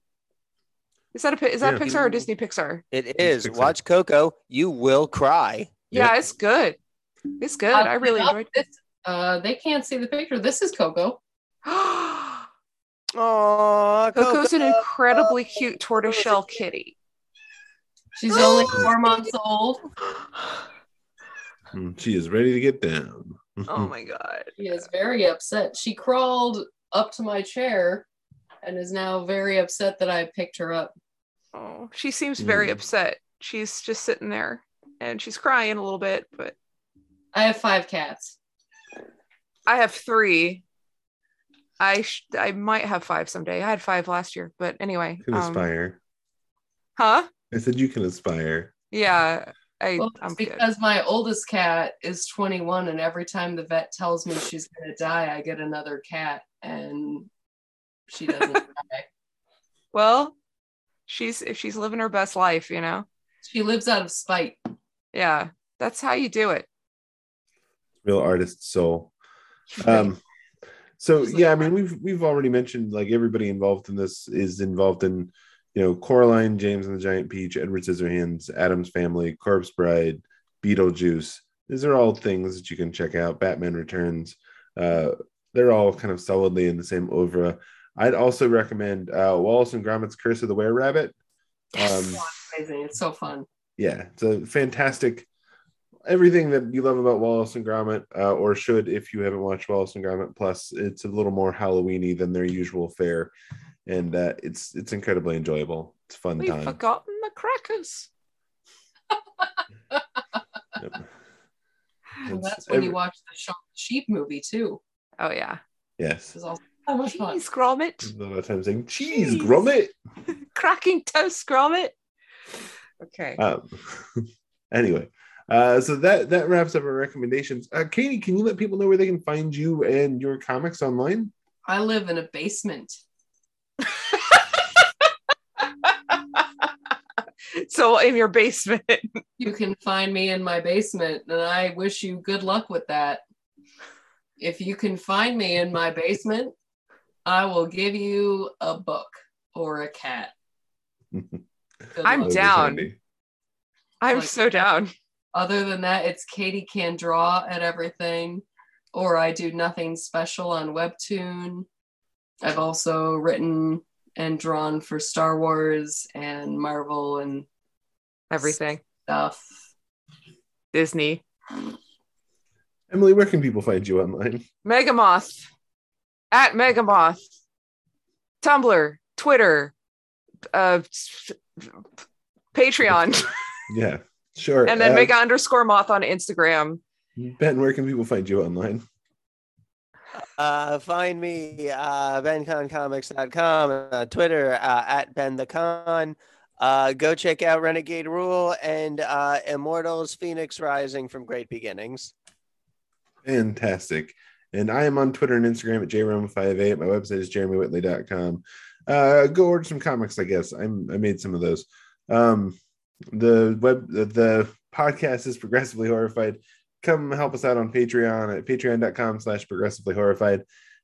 Is that a Pi- is that Yeah. Pixar or Disney Pixar? It is. Pixar. Watch Coco. You will cry. Yeah, Yep. it's good. It's good. Uh, I really up enjoyed. This, uh, they can't see the picture. This is Coco. (gasps) Oh, Coco's an incredibly cute tortoiseshell kitty. She's only (gasps) four months old. Mm, She is ready to get down. Oh (laughs) my god. She is very upset. She crawled up to my chair and is now very upset that I picked her up. Oh, she seems very Mm. upset. She's just sitting there and she's crying a little bit, but I have five cats. I have three. I sh- I might have five someday. I had five last year, but anyway. You can um, aspire. huh? I said you can aspire. Yeah, I Well, I'm it's good. because my oldest cat is 21, and every time the vet tells me she's going to die, I get another cat, and she doesn't (laughs) die. Well, she's if she's living her best life, you know. She lives out of spite. Yeah, that's how you do it. Real artist soul. (laughs) Um, so yeah, I mean, we've we've already mentioned like everybody involved in this is involved in, you know, Coraline, James and the Giant Peach, Edward Scissorhands, Adam's Family, Corpse Bride, Beetlejuice. These are all things that you can check out. Batman Returns. Uh, they're all kind of solidly in the same oeuvre. I'd also recommend uh, Wallace and Gromit's Curse of the Were Rabbit. Um, Amazing. It's so fun. Yeah, it's a fantastic everything that you love about Wallace and Gromit, uh, or should if you haven't watched Wallace and Gromit. Plus, it's a little more Halloweeny than their usual fare, and uh, it's it's incredibly enjoyable. It's a fun We've time. forgotten the crackers. (laughs) Yep. And that's when every- you watch the Shaun the Sheep movie, too. Oh yeah. Yes, It's also so much fun. Cheese Gromit. a lot of times saying cheese, Cheese. Gromit. (laughs) Cracking toast Gromit. Okay. Um, (laughs) anyway, uh, so that that wraps up our recommendations. Uh, Katie, can you let people know where they can find you and your comics online? I live in a basement. (laughs) so in your basement. You can find me in my basement, and I wish you good luck with that. If you can find me in my basement, I will give you a book or a cat. (laughs) Good I'm luck. That would be down. handy. I'm Like- so down. Other than that, it's Katie can draw at everything, or I do nothing special on Webtoon. I've also written and drawn for Star Wars and Marvel and Everything. stuff. Disney. Emily, where can people find you online? Megamoth. At Megamoth. Tumblr. Twitter. Uh s- Patreon. (laughs) Yeah, sure. and then Uh, mega underscore moth on Instagram. Ben, where can people find you online? Uh, find me uh, benkahncomics.com, uh, Twitter uh, at Ben the Kahn. Uh, go check out Renegade Rule and uh, Immortals Fenyx Rising from Great Beginnings. Fantastic. And I am on Twitter and Instagram at jrome58. My website is jeremywhitley.com. Uh, go order some comics, I guess. I'm, I made some of those. Um, the web, the, the podcast is progressively horrified. Come help us out on Patreon at patreon.com slash progressively horrified.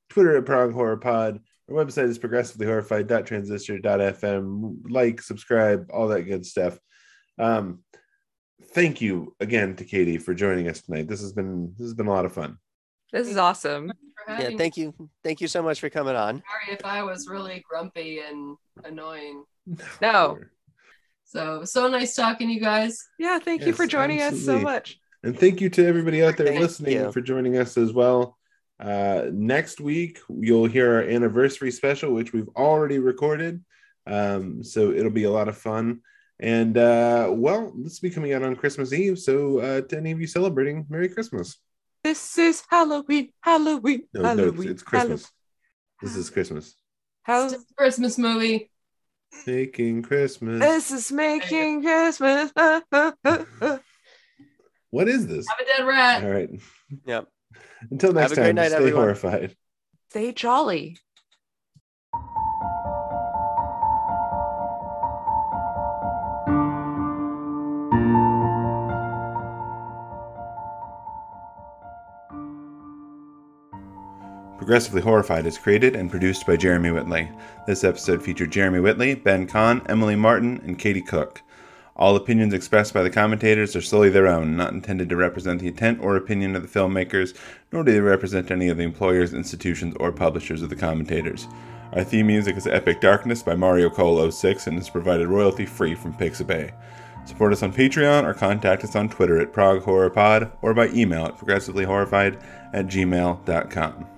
Twitter at prog horror pod. Our website is progressivelyhorrified.transistor.fm. Like, subscribe, all that good stuff. Um, thank you again to Katie for joining us tonight. This has been this has been a lot of fun. This is awesome. For Yeah, having thank you. Thank you so much for coming on. Sorry if I was really grumpy and annoying. (laughs) No. So so nice talking to you guys. Yeah, thank you for joining us so much. And thank you to everybody out there Thank listening you. for joining us as well. Uh, next week, you'll hear our anniversary special, which we've already recorded. Um, so it'll be a lot of fun. And uh, well, this will be coming out on Christmas Eve. So uh, to any of you celebrating, Merry Christmas. This is Halloween, Halloween, No, no, Halloween. it's, it's Christmas. This is Christmas. Hall- It's a Christmas movie. Making Christmas. this is making Christmas. (laughs) What is this? I'm a dead rat. All right. Yep. Until next Have a great time, night, stay everyone. horrified. Stay jolly. Progressively Horrified is created and produced by Jeremy Whitley. This episode featured Jeremy Whitley, Ben Kahn, Emily Martin, and Katie Cook. All opinions expressed by the commentators are solely their own, not intended to represent the intent or opinion of the filmmakers, nor do they represent any of the employers, institutions, or publishers of the commentators. Our theme music is Epic Darkness by Mario Cole 06 and is provided royalty free from Pixabay. Support us on Patreon or contact us on Twitter at Prog Horror Pod or by email at progressivelyhorrified at gmail.com.